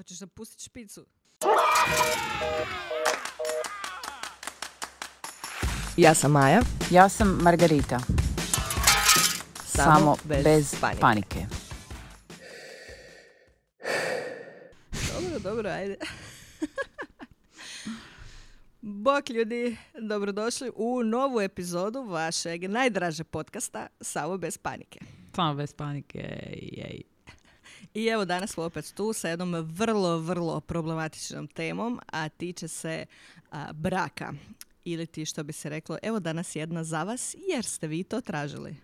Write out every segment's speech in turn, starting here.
Hoćeš da pustit špicu? Ja sam Maja. Ja sam Margarita. Samo, bez, panike. panike. Dobro, dobro, ajde. Bok ljudi, dobrodošli u novu epizodu vašeg najdraže podcasta Samo bez panike. Samo bez panike, jej. I evo danas smo opet tu sa jednom vrlo, vrlo problematičnom temom, a tiče se a, braka. Ili ti što bi se reklo, evo danas jedna za vas jer ste vi to tražili.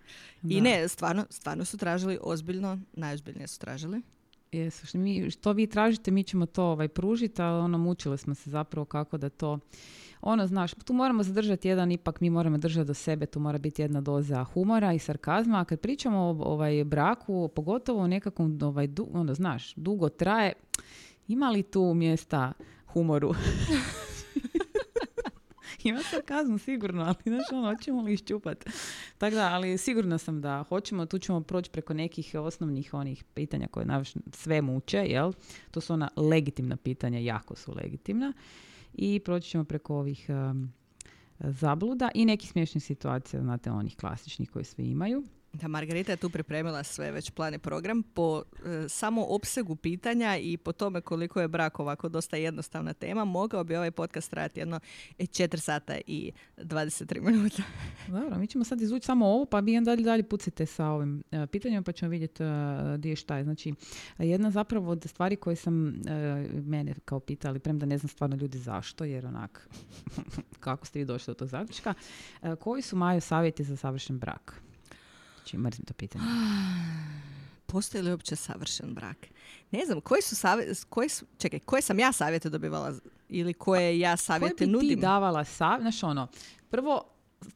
I Da. ne, stvarno, stvarno su tražili, ozbiljno, najozbiljnije su tražili. Jesu, što, mi, što vi tražite, mi ćemo to ovaj, pružiti, ali ono, mučili smo se zapravo kako da to... Ono, znaš, tu moramo zadržati jedan, ipak mi moramo držati do sebe, tu mora biti jedna doza humora i sarkazma, a kad pričamo o ovaj, braku, pogotovo o nekakvom, ovaj, du- ono, znaš, dugo traje, ima li tu mjesta humoru? Ima sarkazmu sigurno, ali znaš ono, hoćemo li iščupat. Tako da, ali sigurno sam da hoćemo, tu ćemo proći preko nekih osnovnih onih pitanja koje sve muče, jel? To su ona legitimna pitanja, jako su legitimna. I proći ćemo preko ovih um, zabluda i nekih smiješnih situacija, znate, onih klasičnih koje svi imaju. Da, Margarita je tu pripremila sve već plan i program po e, samo opsegu pitanja i po tome koliko je brak ovako dosta jednostavna tema. Mogao bi ovaj podcast trajati jedno 4 sata i 23 minuta. Dobro, mi ćemo sad izvući samo ovo, pa vi dalje, dalje pucite sa ovim e, pitanjima, pa ćemo vidjeti e, di je šta je. Znači, jedna zapravo od stvari koje sam e, mene kao pitali, premda ne znam stvarno ljudi zašto, jer onak, kako ste vi došli do tog zaključka, e, koji su Majo savjeti za savršen brak? Znači, mrzim to pitanje. Postoji li uopće savršen brak? Ne znam, koji su savje- koji su, čekaj, koje sam ja savjete dobivala ili koje ja savjete Koje bi nudim? ti davala sav, znaš ono, prvo,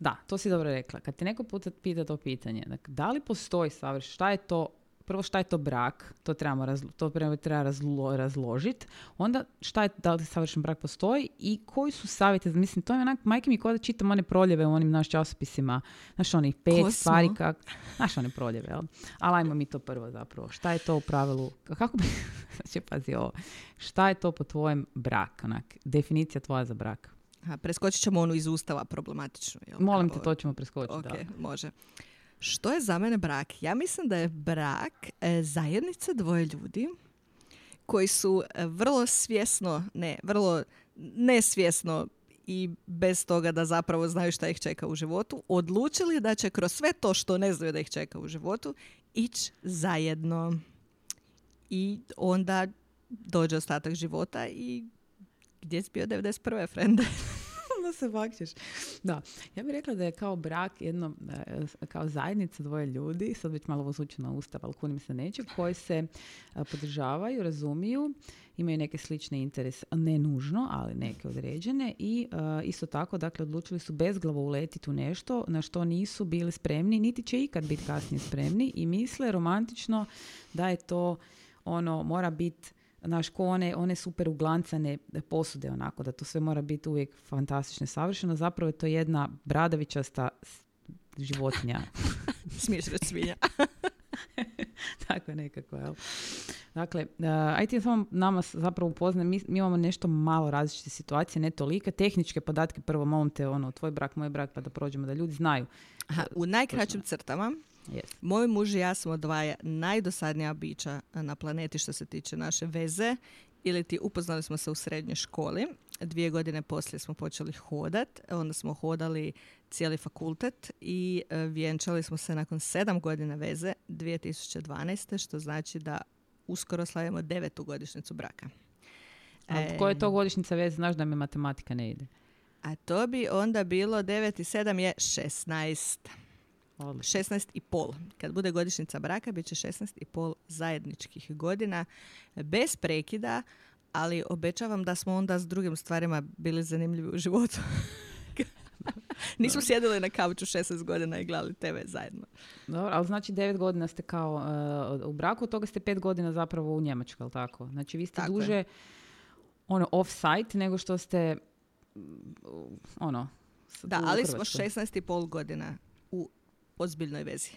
da, to si dobro rekla, kad te neko puta pita to pitanje, dakle, da li postoji savršen, šta je to, prvo šta je to brak, to trebamo razlo, to treba razlo, razložiti, onda šta je, da li savršen brak postoji i koji su savjeti, mislim, to je onak, majke mi kod da čitam one proljeve u onim naš časopisima, znaš onih pet Ko stvari, smo? kak, znaš one proljeve, jel? Ali ajmo mi to prvo zapravo, šta je to u pravilu, kako bi, znači pazi ovo, šta je to po tvojem brak, onak, definicija tvoja za brak? Aha, preskočit ćemo onu iz ustava problematičnu. Jel? Molim te, to ćemo preskočiti. Ok, da. može. Što je za mene brak? Ja mislim da je brak e, zajednica dvoje ljudi koji su e, vrlo svjesno, ne, vrlo nesvjesno i bez toga da zapravo znaju šta ih čeka u životu, odlučili da će kroz sve to što ne znaju da ih čeka u životu ići zajedno. I onda dođe ostatak života i gdje si bio 91. frende? Da se bakćeš. Da, ja bih rekla da je kao brak jedno, e, kao zajednica dvoje ljudi, sad već malo zvuči na ustav, ali kunim se neće, koji se e, podržavaju, razumiju, imaju neke slične interese, ne nužno, ali neke određene i e, isto tako, dakle, odlučili su bezglavo uletiti u nešto na što nisu bili spremni, niti će ikad biti kasnije spremni i misle romantično da je to ono, mora biti Znaš, ko one, one super uglancane posude onako, da to sve mora biti uvijek fantastično savršeno. Zapravo je to jedna bradavičasta životinja. Smiješ reći svinja. Tako nekako, jel? Dakle, uh, ti samo nama zapravo upoznaj, mi, mi imamo nešto malo različite situacije, ne tolike. Tehničke podatke prvo, molim te, ono, tvoj brak, moj brak, pa da prođemo, da ljudi znaju. Aha, u najkraćim crtama, Yes. moj muž i ja smo dva najdosadnija bića na planeti što se tiče naše veze. Ili ti upoznali smo se u srednjoj školi. Dvije godine poslije smo počeli hodat. Onda smo hodali cijeli fakultet i e, vjenčali smo se nakon sedam godina veze 2012. Što znači da uskoro slavimo devetu godišnjicu braka. A koja je to godišnjica veze, znaš da mi matematika ne ide. A to bi onda bilo 9 i 7 je 16. Odlično. 16 i pol. Kad bude godišnjica braka, bit će 16 i pol zajedničkih godina bez prekida, ali obećavam da smo onda s drugim stvarima bili zanimljivi u životu. Nismo sjedili na kauču 16 godina i gledali TV zajedno. Dobro, ali znači devet godina ste kao uh, u braku, od toga ste pet godina zapravo u Njemačkoj, jel tako? Znači vi ste Tako je. duže ono off-site nego što ste ono Da, ali smo Hrvatskoj. 16 i pol godina ozbiljnoj vezi.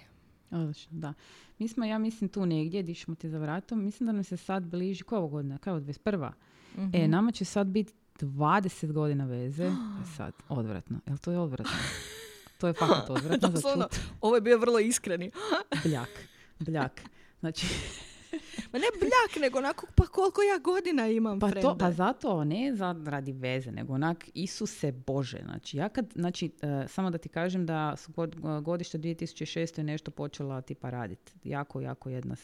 Odlično, da. Mi smo, ja mislim, tu negdje, dišemo ti za vratom, mislim da nam se sad bliži, koja godina, kao 21. Mhm. E, nama će sad biti 20 godina veze. E sad, odvratno. Jel to je odvratno? To je fakat odvratno Doslovno, ovo je bio vrlo iskreni. Bljak. Bljak. Znači, Ma ne bljak, nego onako, pa koliko ja godina imam, pa, to, pa zato ne za, radi veze, nego onak Isuse Bože. Znači, ja kad, znači, e, samo da ti kažem da su god, godište 2006. je nešto počela tipa raditi. Jako, jako jedna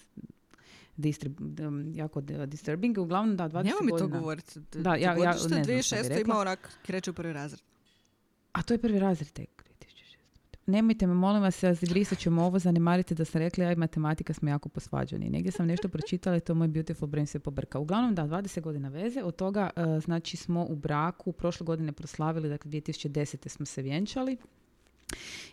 distrib, jako disturbing. Uglavnom da, 20 Nema mi to godina. govoriti. Da, ja- ja ne znam šta bi 2006. rekla. ima onak, kreće u prvi razred. A to je prvi razred tek. 2006. Nemojte me, molim vas, ja brisat ćemo ovo, zanemarite da sam rekla, ja i matematika smo jako posvađani. Negdje sam nešto pročitala i to moj beautiful brain se pobrka. Uglavnom, da, 20 godina veze, od toga, e, znači, smo u braku prošle godine proslavili, dakle, 2010. smo se vjenčali.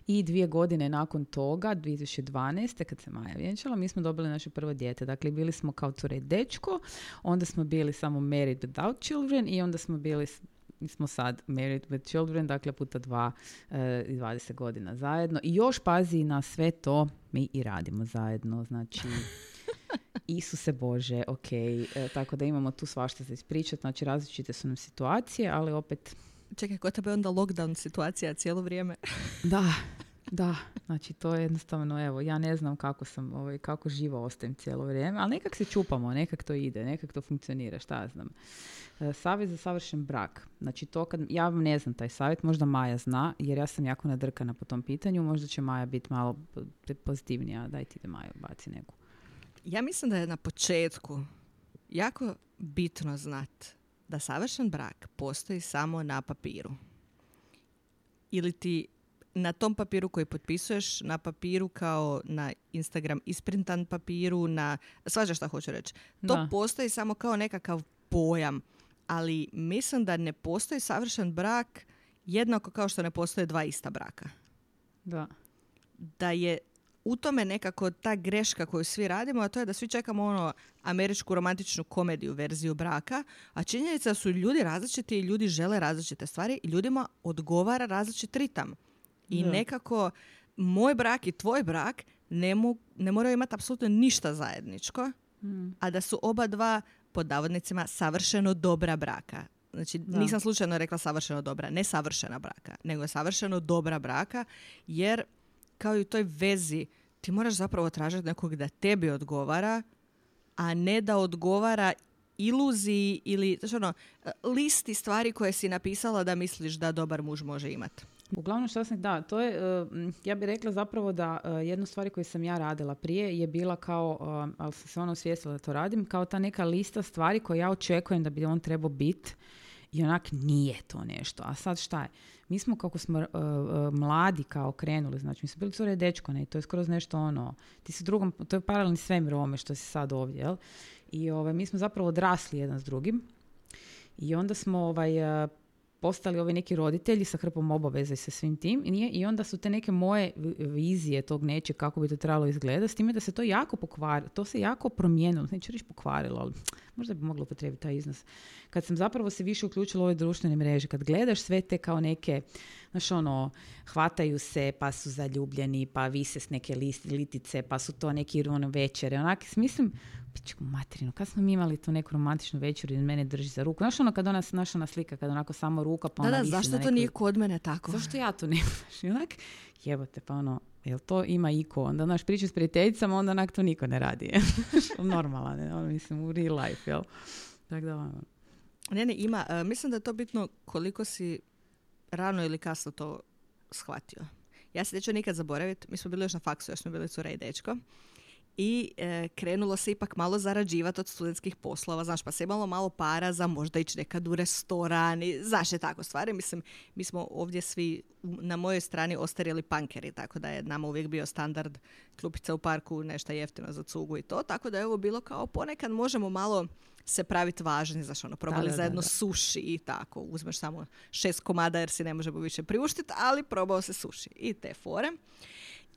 I dvije godine nakon toga, 2012. kad se Maja vjenčala, mi smo dobili naše prvo dijete. Dakle, bili smo kao cure dečko, onda smo bili samo married without children i onda smo bili smo sad married with children, dakle puta dva e, i 20 godina zajedno. I još pazi na sve to, mi i radimo zajedno, znači Isuse Bože, ok, e, tako da imamo tu svašta za ispričati, znači različite su nam situacije, ali opet Čekaj, ko tebe onda lockdown situacija cijelo vrijeme? da, da, znači to je jednostavno, evo, ja ne znam kako sam, ovaj, kako živo ostajem cijelo vrijeme, ali nekak se čupamo, nekak to ide, nekak to funkcionira, šta ja znam. E, Savjet za savršen brak. Znači to kad, ja vam ne znam taj savjet, možda Maja zna, jer ja sam jako nadrkana po tom pitanju, možda će Maja biti malo pozitivnija, daj ti da Maja baci neku. Ja mislim da je na početku jako bitno znat da savršen brak postoji samo na papiru. Ili ti na tom papiru koji potpisuješ, na papiru kao na Instagram isprintan papiru, na svađa šta hoću reći. To Da. postoji samo kao nekakav pojam, ali mislim da ne postoji savršen brak jednako kao što ne postoje dva ista braka Da. da je u tome nekako ta greška koju svi radimo, a to je da svi čekamo ono američku romantičnu komediju verziju braka, a činjenica su ljudi različiti i ljudi žele različite stvari i ljudima odgovara različit ritam. I Da. nekako moj brak i tvoj brak ne, mo- ne moraju imati apsolutno ništa zajedničko, Mm. a da su oba dva pod navodnicima savršeno dobra braka. Znači, Da. nisam slučajno rekla savršeno dobra, ne savršena braka, nego savršeno dobra braka, jer kao i u toj vezi ti moraš zapravo tražiti nekog da tebi odgovara, a ne da odgovara iluziji ili znači ono, listi stvari koje si napisala da misliš da dobar muž može imati. Uglavnom što sam, da, to je, m, ja bih rekla zapravo da uh, jednu stvar koju sam ja radila prije je bila kao, uh, ali sam se ono osvijestila da to radim, kao ta neka lista stvari koje ja očekujem da bi on trebao biti i onak nije to nešto. A sad šta je? Mi smo kako smo uh, mladi kao krenuli, znači mi smo bili cure dečko, ne, to je skroz nešto ono, ti si drugom, to je paralelni svemir ovome što si sad ovdje, jel? I ovaj, mi smo zapravo odrasli jedan s drugim i onda smo ovaj, postali ovi neki roditelji sa hrpom obaveza i sa svim tim i, nije, i onda su te neke moje vi- vizije tog neće kako bi to trebalo izgledati s time da se to jako pokvarilo, to se jako promijenilo, neću reći pokvarilo, ali možda bi moglo upotrijebiti taj iznos. Kad sam zapravo se više uključila u ove društvene mreže, kad gledaš sve te kao neke, znaš ono, hvataju se, pa su zaljubljeni, pa vise s neke list, litice, pa su to neki ono večere, onak, mislim, pičku materinu, kad smo mi imali tu neku romantičnu večeru i mene drži za ruku, znaš ono kad ona, znaš ona slika, kad onako samo ruka, pa Da, ona da, visi zašto to nekoj- nije kod mene tako? Zašto ja to ne znaš? I onak, jebote, pa ono, jel to ima iko? Onda, znaš, priču s prijateljicama, onda onak to niko ne radi. Normalan, ne? Ono, mislim, u real life, jel? Tako da, ono, Ne, ne, ima. E, mislim da je to bitno koliko si rano ili kasno to shvatio. Ja se neću nikad zaboraviti. Mi smo bili još na faksu, još smo bili cura i dečko. I e, krenulo se ipak malo zarađivati od studentskih poslova, znaš, pa se imalo malo para za možda ići nekad u restoran i znaš je tako stvari. Mislim, mi smo ovdje svi na mojoj strani ostarjeli pankeri, tako da je nama uvijek bio standard klupica u parku, nešto jeftino za cugu i to, tako da je ovo bilo kao ponekad možemo malo se praviti važni, znaš, ono, probali Da, da, da, zajedno da. suši i tako, uzmeš samo šest komada jer si ne možemo više priuštiti, ali probao se suši i te fore.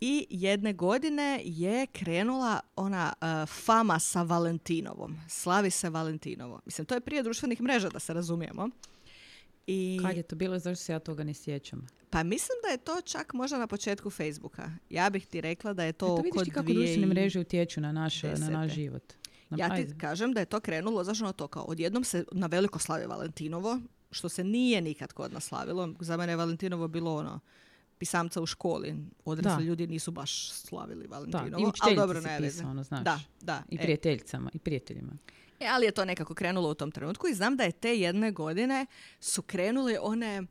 I jedne godine je krenula ona uh, fama sa Valentinovom. Slavi se Valentinovo. Mislim, to je prije društvenih mreža, da se razumijemo. I, Kad je to bilo, zašto se ja toga ne sjećam? pa mislim da je to čak možda na početku Facebooka. Ja bih ti rekla da je to, E, oko vidiš ti kako dvije društvene mreže utječu na naš, na naš život. Na, Ja ti ajde. kažem da je to krenulo, zašto ono to kao, odjednom se na veliko slavi Valentinovo, što se nije nikad kod nas slavilo. Za mene je Valentinovo bilo ono, pisamca u školi. Odrasli Da. ljudi nisu baš slavili Da, Valentinovo. i ali dobro, ne veze. pisao, ono, znaš. Da, da. I e. prijateljicama, i prijateljima. E, ali je to nekako krenulo u tom trenutku i znam da je te jedne godine su krenuli one,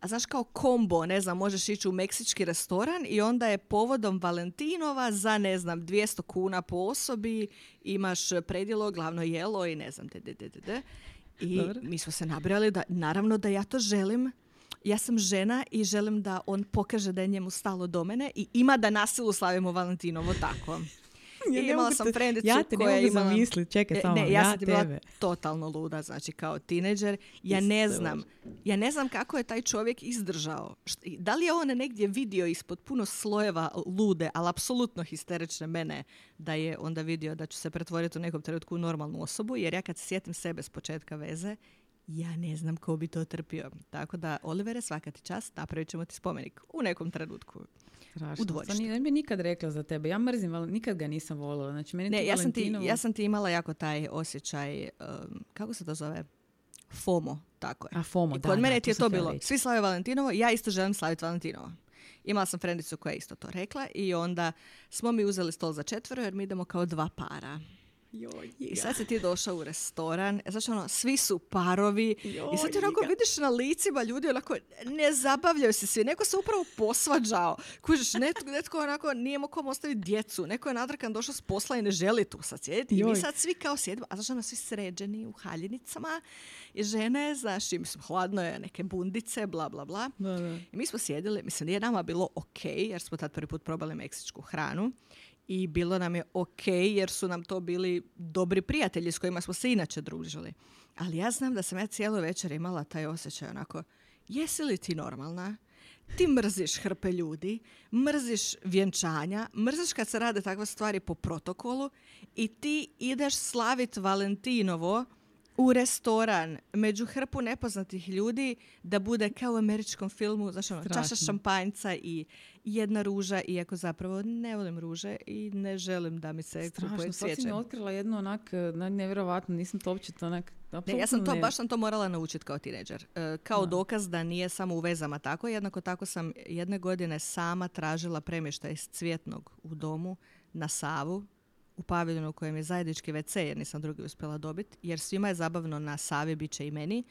a znaš kao kombo, ne znam, možeš ići u meksički restoran i onda je povodom Valentinova za, ne znam, 200 kuna po osobi imaš predjelo, glavno jelo i ne znam, de, de, de, de, de. I Dobro. mi smo se nabrali da, naravno da ja to želim, ja sam žena i želim da on pokaže da je njemu stalo do mene i ima da nasilu slavimo Valentinovo tako. I imala sam frendicu ja te ne koja je imala... zamisliti, čekaj E, samo, ne, ja, ja, sam ti bila tebe. totalno luda, znači kao tineđer. Ja ne Isuse znam, ja ne znam kako je taj čovjek izdržao. Da li je on negdje vidio ispod puno slojeva lude, ali apsolutno histerične mene, da je onda vidio da ću se pretvoriti u nekom trenutku u normalnu osobu, jer ja kad se sjetim sebe s početka veze, ja ne znam ko bi to trpio. Tako da, Olivere, svaka ti čast, napravit ćemo ti spomenik u nekom trenutku. Strašno. u dvorištu. Ne bi nikad rekla za tebe. Ja mrzim, Val- nikad ga nisam volila. Znači, meni Ne, ja sam, ti, ja sam ti imala jako taj osjećaj, um, kako se to zove? FOMO, tako je. A FOMO, I da, kod mene da, ti je to bilo. reći. Svi slave Valentinovo, ja isto želim slaviti Valentinovo. Imala sam frendicu koja je isto to rekla i onda smo mi uzeli stol za četvero jer mi idemo kao dva para. I sad si ti došao u restoran, znači ono, svi su parovi i sad ti onako vidiš na licima ljudi onako ne zabavljaju se svi, neko se upravo posvađao, kužiš, netko, netko onako nije mogao kom ostaviti djecu, neko je nadrkan došao s posla i ne želi tu sad sjediti i mi Joj. sad svi kao sjedimo, a znači ono, svi sređeni u haljenicama i žene, znaš, i mislim, hladno je, neke bundice, bla, bla, bla. Da, da. I mi smo sjedili, mislim, nije nama bilo ok, jer smo tad prvi put probali meksičku hranu. I bilo nam je ok, jer su nam to bili dobri prijatelji s kojima smo se inače družili. Ali ja znam da sam ja cijelu večer imala taj osjećaj onako, jesi li ti normalna? Ti mrziš hrpe ljudi, mrziš vjenčanja, mrziš kad se rade takve stvari po protokolu i ti ideš slavit Valentinovo u restoran među hrpu nepoznatih ljudi da bude kao u američkom filmu, znaš ono, čaša Strašno. šampanjca i jedna ruža, iako zapravo ne volim ruže i ne želim da mi se Strašno, kupuje cvijeće. mi otkrila jedno onak, e, nevjerovatno, nisam to uopće to onak, Ne, ja sam to, baš sam to morala naučiti kao tineđer. E, kao dokaz da nije samo u vezama tako. Jednako tako sam jedne godine sama tražila premještaj iz cvjetnog u domu na Savu u paviljonu u kojem je zajednički WC jer nisam drugi uspjela dobiti. Jer svima je zabavno na Savi, bit će i meni.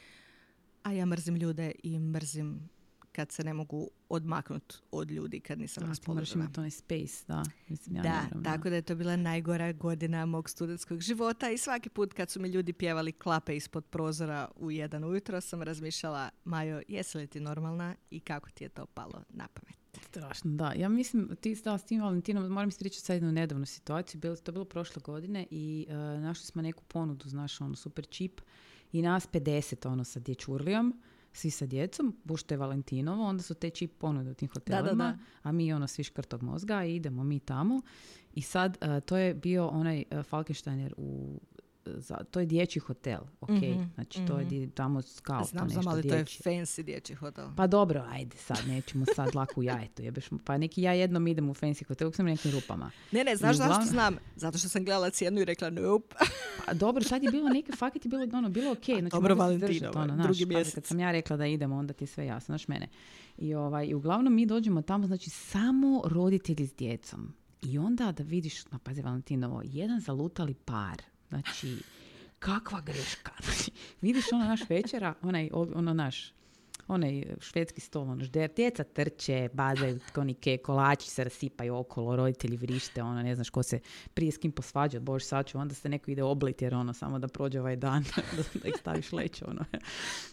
A ja mrzim ljude i mrzim kad se ne mogu odmaknut od ljudi kad nisam Da, raspoložena. imati onaj space, da. Mislim, ja da, tako da je to bila najgora godina mog studentskog života i svaki put kad su mi ljudi pjevali klape ispod prozora u jedan ujutro sam razmišljala, Majo, jesi li ti normalna i kako ti je to palo na pamet? Strašno, da. Ja mislim, ti da, s tim Valentinom, moram ispričati sad jednu nedavnu situaciju. Bilo, to je bilo prošle godine i e, našli smo neku ponudu, znaš, ono, super čip i nas 50, ono, sa dječurlijom, svi sa djecom, pošto je Valentinovo, onda su te čip ponude u tim hotelima, da, da. a mi ono svi škrtog mozga i idemo mi tamo. I sad, e, to je bio onaj uh, Falkensteiner u za, to je dječji hotel, ok, Mhm, znači to je di- tamo kao Znam, nešto znam, ali to je fancy dječji hotel. Pa dobro, ajde sad, nećemo sad laku jajetu. Jebeš, pa neki ja jednom idem u fancy hotel, uvijek sam nekim rupama. Ne, ne, znaš zašto znam? Zato što sam gledala cijenu i rekla nope. Pa dobro, sad je bilo neki, fakat je bilo, ono, bilo ok. Znači, dobro, držat, ono, znaš, drugi pazi, mjesec. Kad sam ja rekla da idemo, onda ti je sve jasno, znaš mene. I, ovaj, I uglavnom mi dođemo tamo, znači samo roditelji s djecom. I onda da vidiš, na pazi Valentinovo, jedan zalutali par. Znači, kakva greška. Znači, vidiš ono naš večera, onaj, ono naš, onaj švedski stol, ono žder, djeca trče, bazaju, konike, kolači se rasipaju okolo, roditelji vrište, ono, ne znaš ko se prije s kim posvađa, bož saču, onda se neko ide obliti jer ono, samo da prođe ovaj dan, da, da ih staviš leće, ono.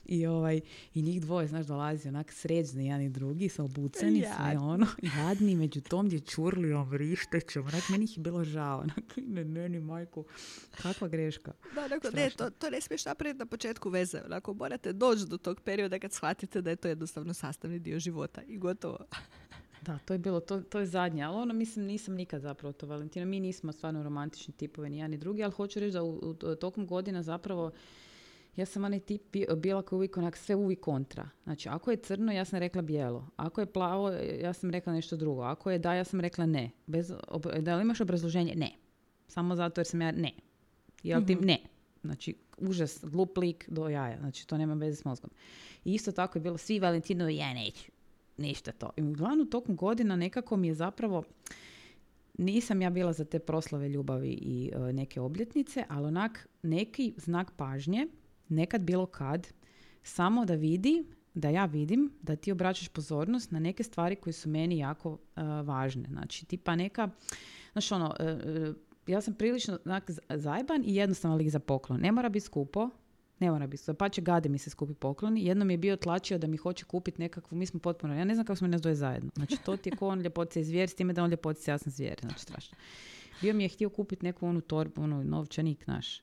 I, ovaj, I njih dvoje, znaš, dolazi onak sređeni jedan i drugi, sa obuceni, sve ono, jadni među tom gdje čurlijom, vrištećom, onak, meni ih je bilo žao, onak, ne, ne, ni majku, kakva greška. Da, onako, ne, to, to ne smiješ napraviti na početku veze. Onako, morate doći do tog perioda kad shvatite da je to jednostavno sastavni dio života i gotovo. Da, to je bilo, to, to je zadnje, ali ono mislim nisam nikad zapravo to Valentina, mi nismo stvarno romantični tipovi ni jedan ni drugi, ali hoću reći da u, u- tokom godina zapravo ja sam onaj tip bi- bila koja uvijek onak sve uvijek kontra. Znači, ako je crno, ja sam rekla bijelo. Ako je plavo, ja sam rekla nešto drugo. Ako je da, ja sam rekla ne. Bez, ob- da li imaš obrazloženje? Ne. Samo zato jer sam ja ne. Jel ti ne? Znači, užas, glup lik do jaja. Znači, to nema veze s mozgom. I isto tako je bilo svi Valentinovi, ja neću. Ništa to. I uglavnom tokom godina nekako mi je zapravo nisam ja bila za te proslave ljubavi i e, neke obljetnice, ali onak neki znak pažnje, nekad bilo kad, samo da vidi, da ja vidim da ti obraćaš pozornost na neke stvari koje su meni jako e, važne. Znači, tipa neka, znaš ono, e, e, ja sam prilično onak z- zajban i jednostavan lik za poklon. Ne mora biti skupo, ne mora biti. Pa će gade mi se skupi pokloni. Jednom je bio tlačio da mi hoće kupiti nekakvu, mi smo potpuno, ja ne znam kako smo nas dvoje zajedno. Znači to ti je ko on ljepotica i zvijer, s time da on ljepotica, ja sam zvijer. Znači strašno. Bio mi je htio kupiti neku onu torbu, onu novčanik naš.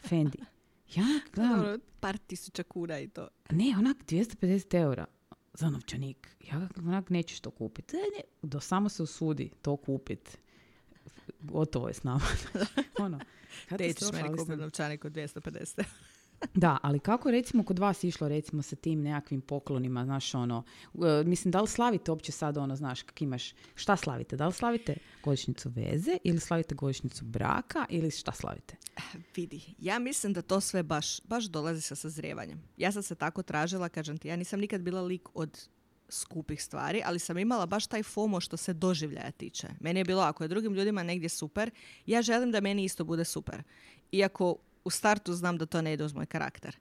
Fendi. Ja gledam, Dobro, par tisuća kuna i to. ne, onak 250 eura za novčanik. Ja onak nećeš to kupiti. E, ne, Do samo se usudi to kupiti. Gotovo je s nama. ono, katastrofa, meni kupiti novčanik od 250. Da, ali kako recimo kod vas išlo recimo sa tim nekakvim poklonima, znaš ono, e, mislim da li slavite uopće sad ono, znaš, kak imaš, šta slavite? Da li slavite godišnjicu veze ili slavite godišnjicu braka ili šta slavite? Vidi, ja mislim da to sve baš, baš dolazi sa sazrijevanjem. Ja sam se tako tražila, kažem ti, ja nisam nikad bila lik od skupih stvari, ali sam imala baš taj FOMO što se doživljaja tiče. Meni je bilo, ako je drugim ljudima negdje super, ja želim da meni isto bude super. Iako u startu znam da to ne ide uz moj karakter.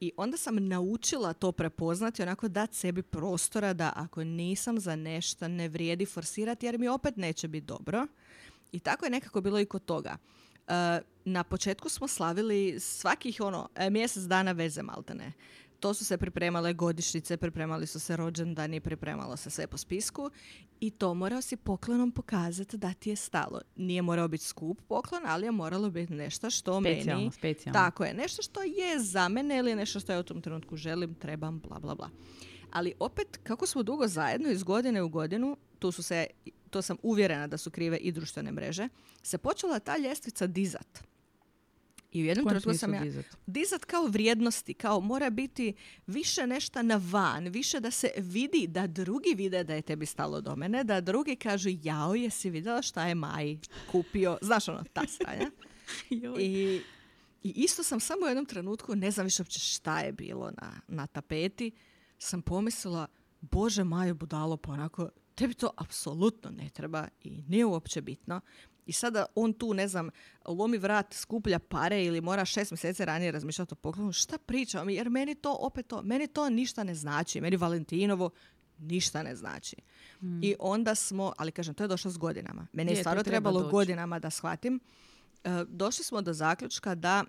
I onda sam naučila to prepoznati, onako dati sebi prostora da ako nisam za nešto ne vrijedi forsirati jer mi opet neće biti dobro. I tako je nekako bilo i kod toga. E, na početku smo slavili svakih ono e, mjesec dana veze maltene. To su se pripremale godišnjice, pripremali su se rođendani, pripremalo se sve po spisku i to morao si poklonom pokazati da ti je stalo. Nije morao biti skup poklon, ali je moralo biti nešto što Specijalno, meni... specijalno. Tako je, nešto što je za mene ili nešto što ja u tom trenutku želim, trebam, bla, bla, bla. Ali opet, kako smo dugo zajedno iz godine u godinu, tu su se, to sam uvjerena da su krive i društvene mreže, se počela ta ljestvica dizat. I u jednom trenutku sam ja dizat? dizat kao vrijednosti, kao mora biti više nešto na van, više da se vidi, da drugi vide da je tebi stalo do mene, da drugi kažu jao, jesi vidjela šta je Maj kupio, znaš ono, ta stranja. I, I isto sam samo u jednom trenutku, ne znam više uopće šta je bilo na, na tapeti, sam pomislila, bože Majo budalo, pa onako, tebi to apsolutno ne treba i nije uopće bitno. I sada on tu, ne znam, lomi vrat, skuplja pare ili mora šest mjeseci ranije razmišljati o poklonu. Šta pričam? Jer meni to, opet to, meni to ništa ne znači. Meni Valentinovo ništa ne znači. I onda smo, ali kažem, to je došlo s godinama. Meni je, stvarno treba trebalo doći. godinama da shvatim. E, došli smo do zaključka da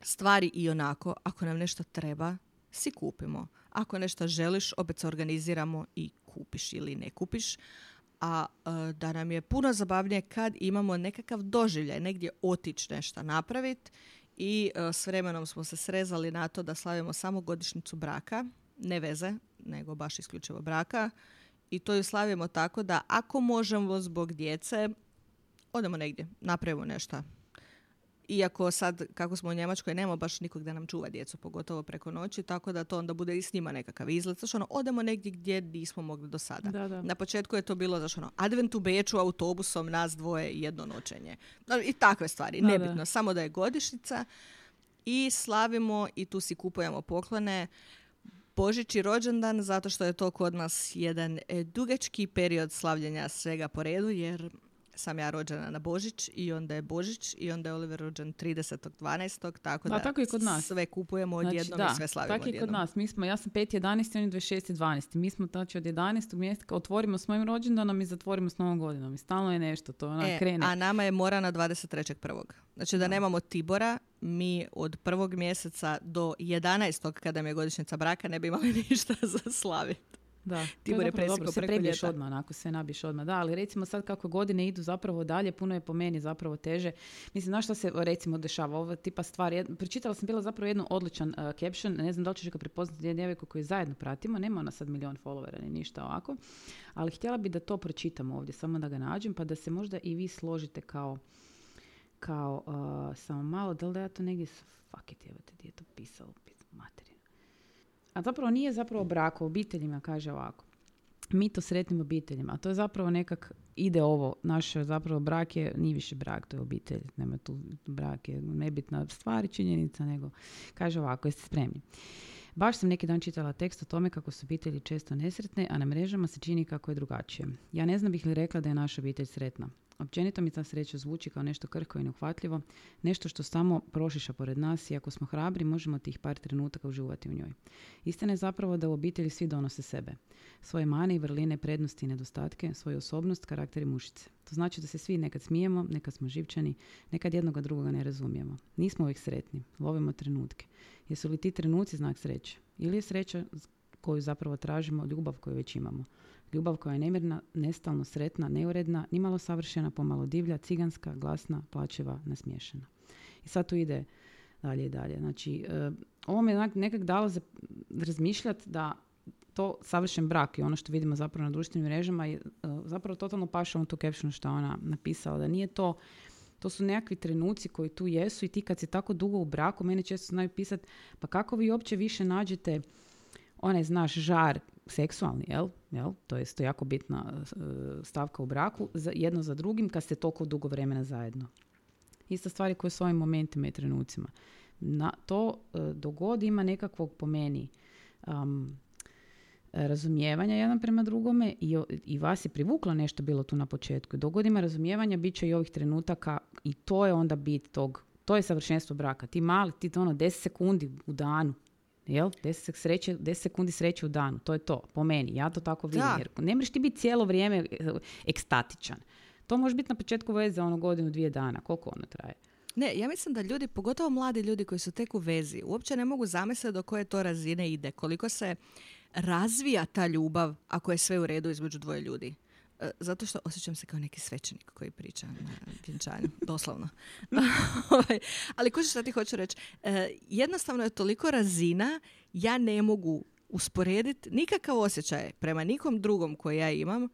stvari i onako, ako nam nešto treba, si kupimo. Ako nešto želiš, opet se organiziramo i kupiš ili ne kupiš. A e, da nam je puno zabavnije kad imamo nekakav doživljaj, negdje otići nešto napraviti i e, s vremenom smo se srezali na to da slavimo samo godišnjicu braka, ne veze, nego baš isključivo braka. I to ju slavimo tako da ako možemo zbog djece, odemo negdje, napravimo nešto. Iako sad, kako smo u Njemačkoj, nema baš nikog da nam čuva djecu, pogotovo preko noći, tako da to onda bude i s njima nekakav izlet. Znaš, ono, odemo negdje gdje nismo mogli do sada. Da, da. Na početku je to bilo, znaš, ono, advent u Beču autobusom, nas dvoje i jedno noćenje. No, I takve stvari, Da, nebitno. da. Samo da je godišnjica i slavimo i tu si kupujemo poklone. Božić i rođendan, zato što je to kod nas jedan e, dugački period slavljenja svega po redu, jer sam ja rođena na Božić i onda je Božić i onda je Oliver rođen 30.12. Tako da, Da, tako i kod nas. sve kupujemo odjednom Znači, i sve slavimo tako i kod nas. Mi smo, ja sam 5.11. on je 26.12. Mi smo znači od 11. mjeseca otvorimo s mojim rođendanom i zatvorimo s novom godinom. I stalno je nešto, to ona E, krene. a nama je mora na 23.1. Znači da nemamo Tibora, mi od prvog mjeseca do 11. kada mi je godišnjica braka ne bi imali ništa za slaviti. Da, Tibor je je presjekao preko prebiješ ljeta. odmah, onako sve nabiješ odmah. Da, ali recimo sad kako godine idu zapravo dalje, puno je po meni zapravo teže. Mislim, znaš šta se recimo dešava? Ovo tipa stvar, jed- pročitala sam bila zapravo jedan odličan uh, caption, ne znam da li ćeš ga prepoznati jednu djevojku koju zajedno pratimo, nema ona sad milion followera ni ništa ovako, ali htjela bi da to pročitamo ovdje, samo da ga nađem, pa da se možda i vi složite kao kao, uh, samo malo, da li da ja to negdje, fuck it, evo te, gdje je to pisalo, pis- materina. A zapravo nije zapravo brak, o obiteljima kaže ovako. Mi to sretnim obiteljima, a to je zapravo nekak, ide ovo, naš zapravo brak je, nije više brak, to je obitelj, nema tu, brak je nebitna stvar činjenica, nego kaže ovako, jeste spremni. Baš sam neki dan čitala tekst o tome kako su obitelji često nesretne, a na mrežama se čini kako je drugačije. Ja ne znam bih li rekla da je naša obitelj sretna. Općenito mi ta sreća zvuči kao nešto krhko i neuhvatljivo, nešto što samo prošiša pored nas i ako smo hrabri možemo tih par trenutaka uživati u njoj. Istina je zapravo da u obitelji svi donose sebe. Svoje mane i vrline, prednosti i nedostatke, svoju osobnost, karakter i mušice. To znači da se svi nekad smijemo, nekad smo živčani, nekad jednoga drugoga ne razumijemo. Nismo uvijek sretni, lovimo trenutke. Jesu li ti trenuci znak sreće? Ili je sreća koju zapravo tražimo, ljubav koju već imamo? Ljubav koja je nemirna, nestalno sretna, neuredna, nimalo savršena, pomalo divlja, ciganska, glasna, plaćeva, nasmiješena. I sad tu ide dalje i dalje. Znači, e, ovo me nekak dalo za razmišljati da to savršen brak i ono što vidimo zapravo na društvenim mrežama je e, zapravo totalno paša u tu captionu što ona napisala. Da nije to, to su nekakvi trenuci koji tu jesu i ti kad si tako dugo u braku, mene često znaju pisati, pa kako vi uopće više nađete onaj, znaš, žar seksualni, jel? jel? To je isto jako bitna e, stavka u braku, jedno za drugim kad ste toliko dugo vremena zajedno. Ista stvar je koja s ovim momentima i trenucima. Na, to e, dogod ima nekakvog po meni um, razumijevanja jedan prema drugome i, i vas je privuklo nešto bilo tu na početku. Dogod ima razumijevanja, bit će i ovih trenutaka i to je onda bit tog, to je savršenstvo braka. Ti mali, ti ono 10 sekundi u danu, jel? 10, sek- sreće, 10 sekundi sreće u danu, to je to, po meni. Ja to tako vidim. Da. Jer ne možeš ti biti cijelo vrijeme e, ekstatičan. To može biti na početku veze ono godinu, dvije dana. Koliko ono traje? Ne, ja mislim da ljudi, pogotovo mladi ljudi koji su tek u vezi, uopće ne mogu zamisliti do koje to razine ide, koliko se razvija ta ljubav ako je sve u redu između dvoje ljudi. E, Zato što osjećam se kao neki svećenik koji priča na vjenčanju, doslovno. Ovaj, Ali kužiš šta ti hoću reći? E, Jednostavno je toliko razina, ja ne mogu usporediti nikakav osjećaj prema nikom drugom koji ja imam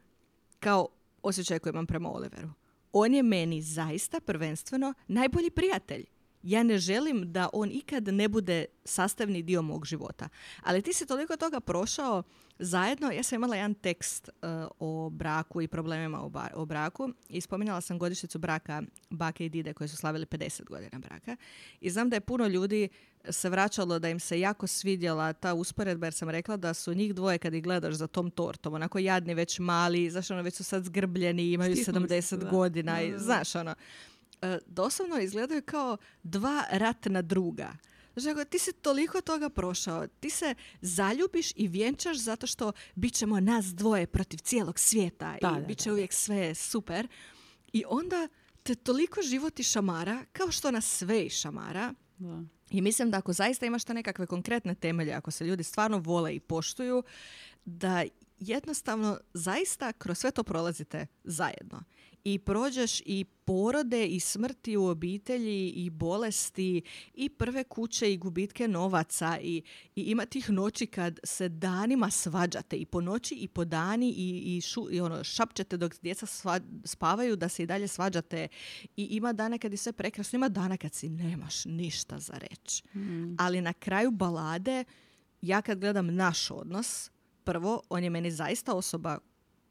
kao osjećaj koji imam prema Oliveru. On je meni zaista prvenstveno najbolji prijatelj. Ja ne želim da on ikad ne bude sastavni dio mog života. Ali ti si toliko toga prošao zajedno. Ja sam imala jedan tekst uh, o braku i problemima o, ba- o braku i spominjala sam godišnjicu braka bake i dide koji su slavili 50 godina braka. I znam da je puno ljudi se vraćalo da im se jako svidjela ta usporedba jer sam rekla da su njih dvoje kad ih gledaš za tom tortom, onako jadni već mali, znaš ono već su sad zgrbljeni, imaju Stisnuli 70 se, godina i Da, da. znaš ono. E, doslovno izgledaju kao dva ratna druga. Znači, ti si toliko toga prošao, ti se zaljubiš i vjenčaš zato što bit ćemo nas dvoje protiv cijelog svijeta Da, i da, bit će da. uvijek sve super. I onda te toliko život i šamara, kao što nas sve i šamara, Da. i mislim da ako zaista imaš te nekakve konkretne temelje, ako se ljudi stvarno vole i poštuju, da jednostavno zaista kroz sve to prolazite zajedno. I prođeš i porode i smrti u obitelji i bolesti i prve kuće i gubitke novaca i, i ima tih noći kad se danima svađate i po noći i po dani i, i, šu, i ono, šapćete dok djeca sva- spavaju da se i dalje svađate i ima dana kad je sve prekrasno, ima dana kad si nemaš ništa za reći. Ali na kraju balade, ja kad gledam naš odnos, prvo, on je meni zaista osoba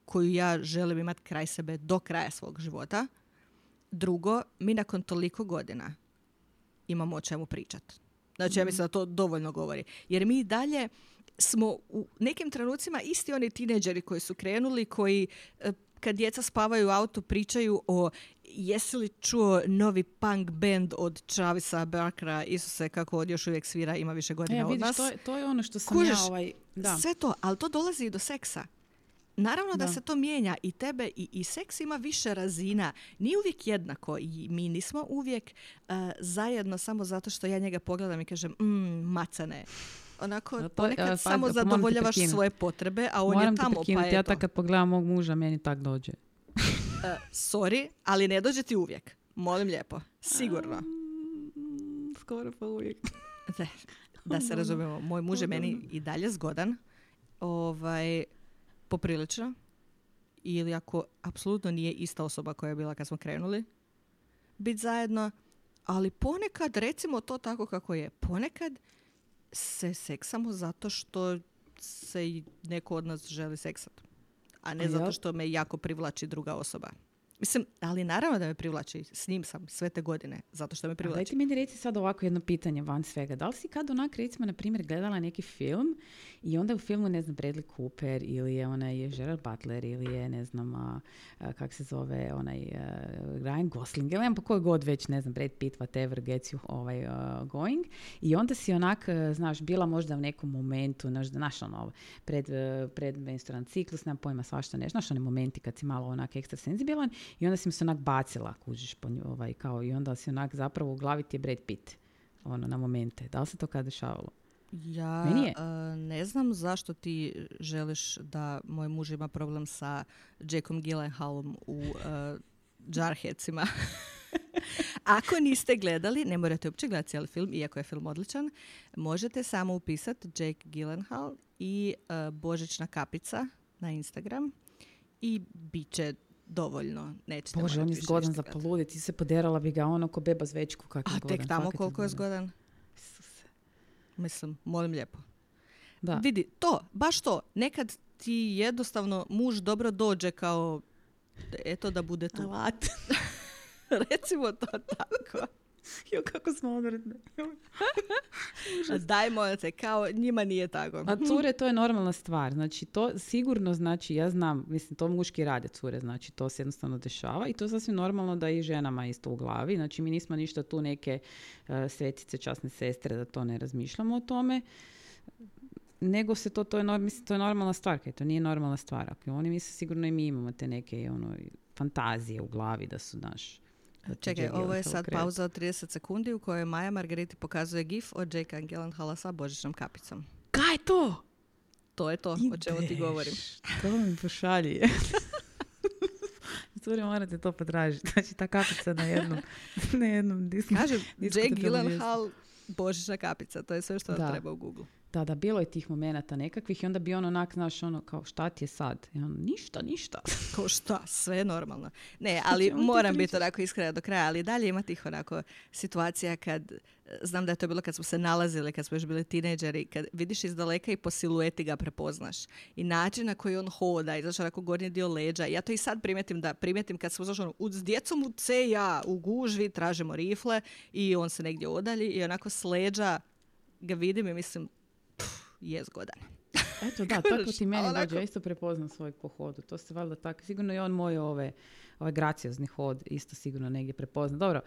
koju ja želim imati kraj sebe do kraja svog života. Drugo, mi nakon toliko godina imamo o čemu pričati. Znači, ja mislim da to dovoljno govori. Jer mi dalje smo u nekim trenucima isti oni tineđeri koji su krenuli, koji e, kad djeca spavaju u autu pričaju o jesi li čuo novi punk band od Travisa Barkera, Isuse, kako on još uvijek svira, ima više godina E, od vidiš, nas. to je, to je ono što sam Kužiš, ja ovaj... Da. Sve to, ali to dolazi i do seksa. Naravno da, Da. se to mijenja i tebe i, i seks ima više razina. Nije uvijek jednako i mi nismo uvijek uh, zajedno samo zato što ja njega pogledam i kažem mm, macane. Onako, to je- ponekad a, pazi, samo zadovoljavaš svoje potrebe, a on Moram je te tamo, pa ja eto. tak kad pogledam mog muža, meni tak dođe. Uh, sorry, ali ne dođe ti uvijek. Molim lijepo. Sigurno. Mm, Skoro pa uvijek. Ne, da se razumijemo, moj muž je meni i dalje zgodan. Ovaj, poprilično. Ili ako apsolutno nije ista osoba koja je bila kad smo krenuli. biti zajedno, ali ponekad, recimo to tako kako je, ponekad se seksamo zato što se i neko od nas želi seksati. A ne Ja. zato što me jako privlači druga osoba. Mislim, ali naravno da me privlači. S njim sam sve te godine, zato što me A Daj privlači. ti meni reci sad ovako jedno pitanje van svega. Da li si kad onak recimo na primjer gledala neki film i onda u filmu ne znam Bradley Cooper ili je onaj Gerard Butler ili je ne znam a, a, kak se zove onaj a, Ryan Gosling ili pa koji god već ne znam Brad Pitt whatever gets you ovaj, a, going i onda si onak a, znaš bila možda u nekom momentu znaš, znaš ono pred, a, pred menstrualni ciklus nemam pojma svašta nešto znaš oni momenti kad si malo onak ekstra senzibilan i onda si mi se onak bacila, kužiš, po nju, ovaj, kao, i onda si onak zapravo u glavi ti je Brad Pitt, ono, na momente. Da li se to kad dešavalo? Ja a, ne znam zašto ti želiš da moj muž ima problem sa Jackom Gyllenhaalom u a, Jarheadsima. Ako niste gledali, ne morate uopće gledati cijeli film, iako je film odličan, možete samo upisati Jake Gyllenhaal i a, Božićna kapica na Instagram i bit će dovoljno. Nećete Bože, on je zgodan za poluditi, ti se poderala bi ga ono ko beba zvečku kak je A tek tamo fakat koliko je zgodan? Isuse. Mislim, molim lijepo. Da. Vidi, to, baš to. Nekad ti jednostavno muž dobro dođe kao eto da bude tu. Alat. Recimo to tako. jo, kako smo odvratne. Daj molim te, kao njima nije tako. A cure, to je normalna stvar. Znači, to sigurno znači, ja znam, mislim, to muški rade cure, znači, to se jednostavno dešava i to je sasvim normalno da i ženama isto u glavi. Znači, mi nismo ništa tu neke e, svetice, časne sestre, da to ne razmišljamo o tome. Nego se to, to je, mislim, to je normalna stvar, kaj to nije normalna stvar. Ako oni misle, sigurno i mi imamo te neke ono, fantazije u glavi da su naš... Čekaj, ovo je sad krenut. pauza od 30 sekundi u kojoj Maja Margariti pokazuje gif od Jakea Gyllenhaala sa božićnom kapicom. Kaj je to? To je to o čemu ti govorim. To mi pošalji. Stvari morate to potražiti. Znači ta kapica na jednom, na jednom disku. Kažem, Jake. Gyllenhaal, božićna kapica. To je sve što Da. treba u Google. Da, da, bilo je tih momenata nekakvih i onda bi on onak, znaš, ono, kao šta ti je sad? I on, ništa, ništa. Ko šta, sve je normalno. Ne, ali moram biti onako iskrena do kraja, ali dalje ima tih onako situacija kad, znam da je to bilo kad smo se nalazili, kad smo još bili tineđeri, kad vidiš iz daleka i po silueti ga prepoznaš. I način na koji on hoda i znaš onako gornji dio leđa. Ja to i sad primetim da primetim kad smo znaš, ono, s djecom u ceja, u gužvi, tražimo rifle i on se negdje odalji i onako s leđa ga vidim i mislim, je zgodan. Eto, da, tako ti meni dođe. Ja isto prepoznam svojeg po hodu. To se valjda tako. Sigurno i on moj ove, ovaj graciozni hod isto sigurno negdje prepozna. Dobro,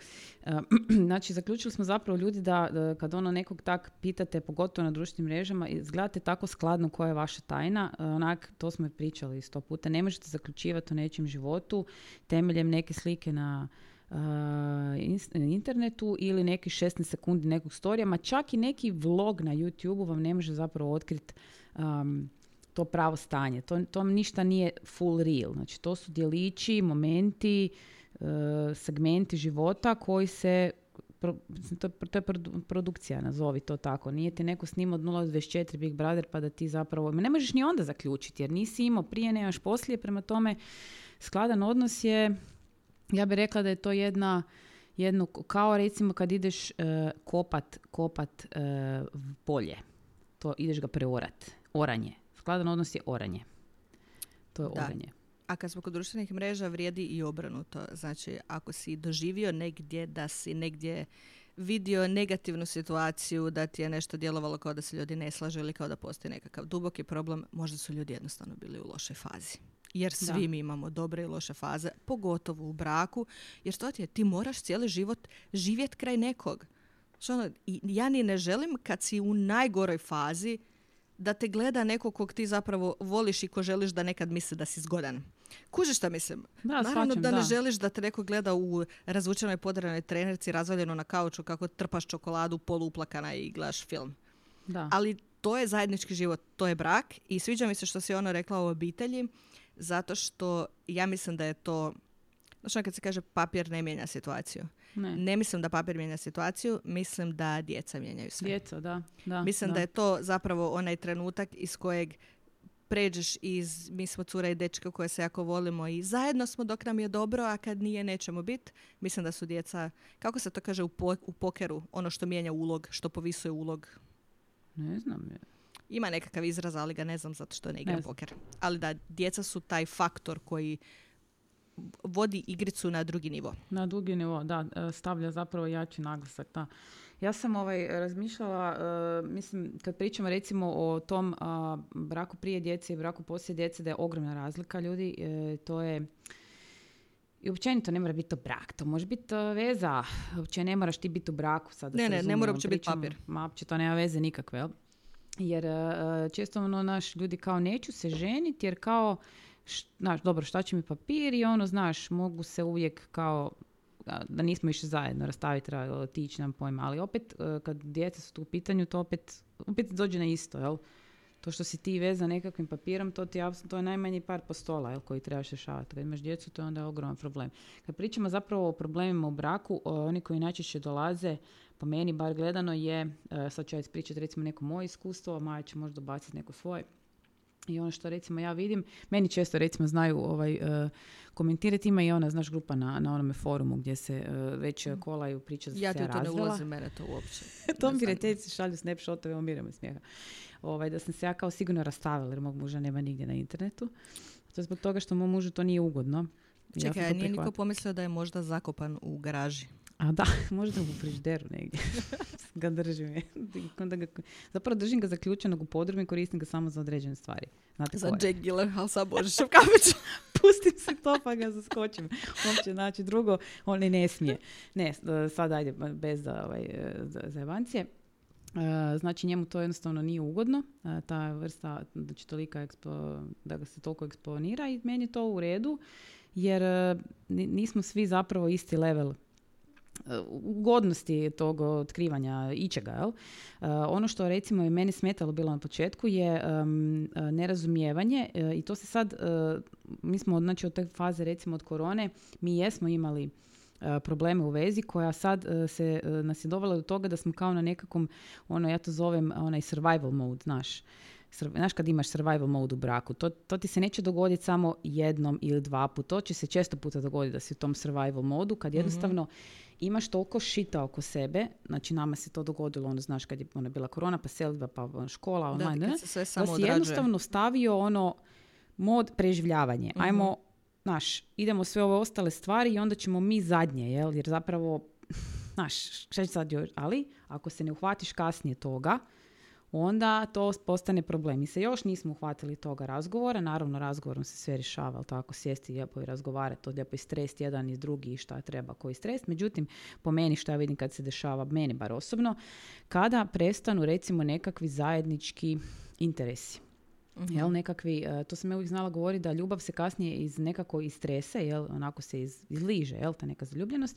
znači zaključili smo zapravo ljudi da, da kad ono nekog tak pitate, pogotovo na društvenim mrežama, izgledate tako skladno koja je vaša tajna, e, onak, to smo i pričali sto puta, ne možete zaključivati o nečijem životu temeljem neke slike na ins- internetu ili neki 16 sekundi nekog storija, ma čak i neki vlog na YouTube vam ne može zapravo otkriti um, to pravo stanje. To, to ništa nije full real. Znači, to su djelići, momenti, e, segmenti života koji se to, to je produ- produkcija, nazovi to tako. Nije ti neko snimao od 0 do 24 Big Brother pa da ti zapravo... Ne možeš ni onda zaključiti jer nisi imao prije, nemaš poslije. Prema tome, skladan odnos je, ja bih rekla da je to jedna jedno, kao recimo kad ideš e, kopat, kopat e, v polje. To ideš ga preorat. Oranje. Skladan odnos je oranje. To je Da. oranje. A kad smo kod društvenih mreža vrijedi i obrnuto. Znači, ako si doživio negdje da si negdje vidio negativnu situaciju, da ti je nešto djelovalo kao da se ljudi ne slažu ili kao da postoji nekakav duboki problem, možda su ljudi jednostavno bili u lošoj fazi. Jer svi mi imamo dobre i loše faze, pogotovo u braku, jer što ti je, ti moraš cijeli život živjeti kraj nekog. Što ono, i ja ni ne želim kad si u najgoroj fazi da te gleda neko kog ti zapravo voliš i ko želiš da nekad misli da si zgodan. Kužiš šta mislim? Da, Naravno shvaćam, da, ne da. želiš da te neko gleda u razvučenoj podranoj trenerci razvaljeno na kauču kako trpaš čokoladu poluplakana i gledaš film. Da. Ali to je zajednički život, to je brak i sviđa mi se što si ona rekla o obitelji, zato što ja mislim da je to, znači kad se kaže papir ne mijenja situaciju. ne. Ne mislim da papir mijenja situaciju, mislim da djeca mijenjaju sve. Djeca, da. da Mislim da. je to zapravo onaj trenutak iz kojeg pređeš iz mi smo cura i dečka koje se jako volimo i zajedno smo dok nam je dobro, a kad nije nećemo biti. Mislim da su djeca, kako se to kaže u, po- u pokeru, ono što mijenja ulog, što povisuje ulog. Ne znam. je. Ima nekakav izraz, ali ga ne znam zato što ne igram Ne poker. Ali da, djeca su taj faktor koji vodi igricu na drugi nivo. Na dugi nivo, da, e, stavlja zapravo jači naglasak, da. Ja sam ovaj, razmišljala, e, mislim, kad pričamo recimo o tom a, braku prije djece i braku poslije djece, da je ogromna razlika ljudi, e, to je i općenito ne mora biti to brak, to može biti veza, uopće ne moraš ti biti u braku sad. da Ne, se ne, ne mora uopće biti papir. Ma, uopće to nema veze nikakve, jel? Jer e, često ono, naš, ljudi kao neću se ženiti jer kao, znaš, dobro, šta će mi papir i ono, znaš, mogu se uvijek kao, da nismo išli zajedno rastaviti, ra- otići nam pojma, ali opet, e, kad djeca su tu u pitanju, to opet, opet dođe na isto, jel? To što si ti vezan nekakvim papirom, to ti to je najmanji par postola jel, koji trebaš rješavati. Kad imaš djecu, to je onda ogroman problem. Kad pričamo zapravo o problemima u braku, oni koji najčešće dolaze, po meni bar gledano je, e, sad ću ja ispričati recimo neko moje iskustvo, a Maja će možda baciti neko svoje. I ono što recimo ja vidim, meni često recimo znaju ovaj, e, komentirati, ima i ona, znaš, grupa na, na onome forumu gdje se e, već kolaju priča da Ja se ti ja u to ne ulazim, mene to uopće. to mi ne znam. prijateljice šalju snapshotove, umiramo iz smijeha. Ovaj, da sam se ja kao sigurno rastavila jer mog muža nema nigdje na internetu. To je zbog toga što mom mužu to nije ugodno. Ja Čekaj, to a nije niko pomislio da je možda zakopan u garaži. A da, možda u frižderu negdje. ga držim. Onda ga, zapravo držim ga zaključenog u podrumu i koristim ga samo za određene stvari. Znate Za? Jack Gyllenhaal sa kapićem. pustim se to pa ga zaskočim. Uopće, znači drugo, on ne smije. Ne, sad ajde, bez da, ovaj, e, za- zajebancije. E, Znači njemu to jednostavno nije ugodno, e, ta vrsta, znači tolika ekspo, da ga se toliko eksponira i meni je to u redu, jer ni- nismo svi zapravo isti level ugodnosti tog otkrivanja ičega. Jel? E, ono što recimo je meni smetalo bilo na početku je e, nerazumijevanje e, i to se sad, mi smo znači od te faze recimo od korone, mi jesmo imali probleme u vezi koja sad se nas je dovela do toga da smo kao na nekakvom, ono ja to zovem onaj survival mode, znaš. Znaš kad imaš survival mode u braku, to, to ti se neće dogoditi samo jednom ili dva put, to će se često puta dogoditi da si u tom survival modu, kad jednostavno imaš toliko šita oko sebe, znači nama se to dogodilo, ono znaš kad je ona bila korona, pa selidba, pa ono, škola, Da, online, ne? kad se sve da samo si odrađuje. jednostavno stavio ono mod preživljavanje. Mhm. Ajmo, znaš, idemo sve ove ostale stvari i onda ćemo mi zadnje, jel? Jer zapravo, znaš, šta sad još? Ali, ako se ne uhvatiš kasnije toga, onda to postane problem. Mi se još nismo uhvatili toga razgovora, naravno razgovorom se sve rješava, ali tako sjesti lijepo i razgovarati, to lijepo istrest jedan i drugi i šta treba koji stres. Međutim, po meni ja vidim kad se dešava, meni bar osobno, kada prestanu recimo nekakvi zajednički interesi. Mhm. Jel, nekakvi, e, to sam ja uvijek znala govoriti da ljubav se kasnije iz nekako istrese, jel, onako se iz, izliže, jel, ta neka zaljubljenost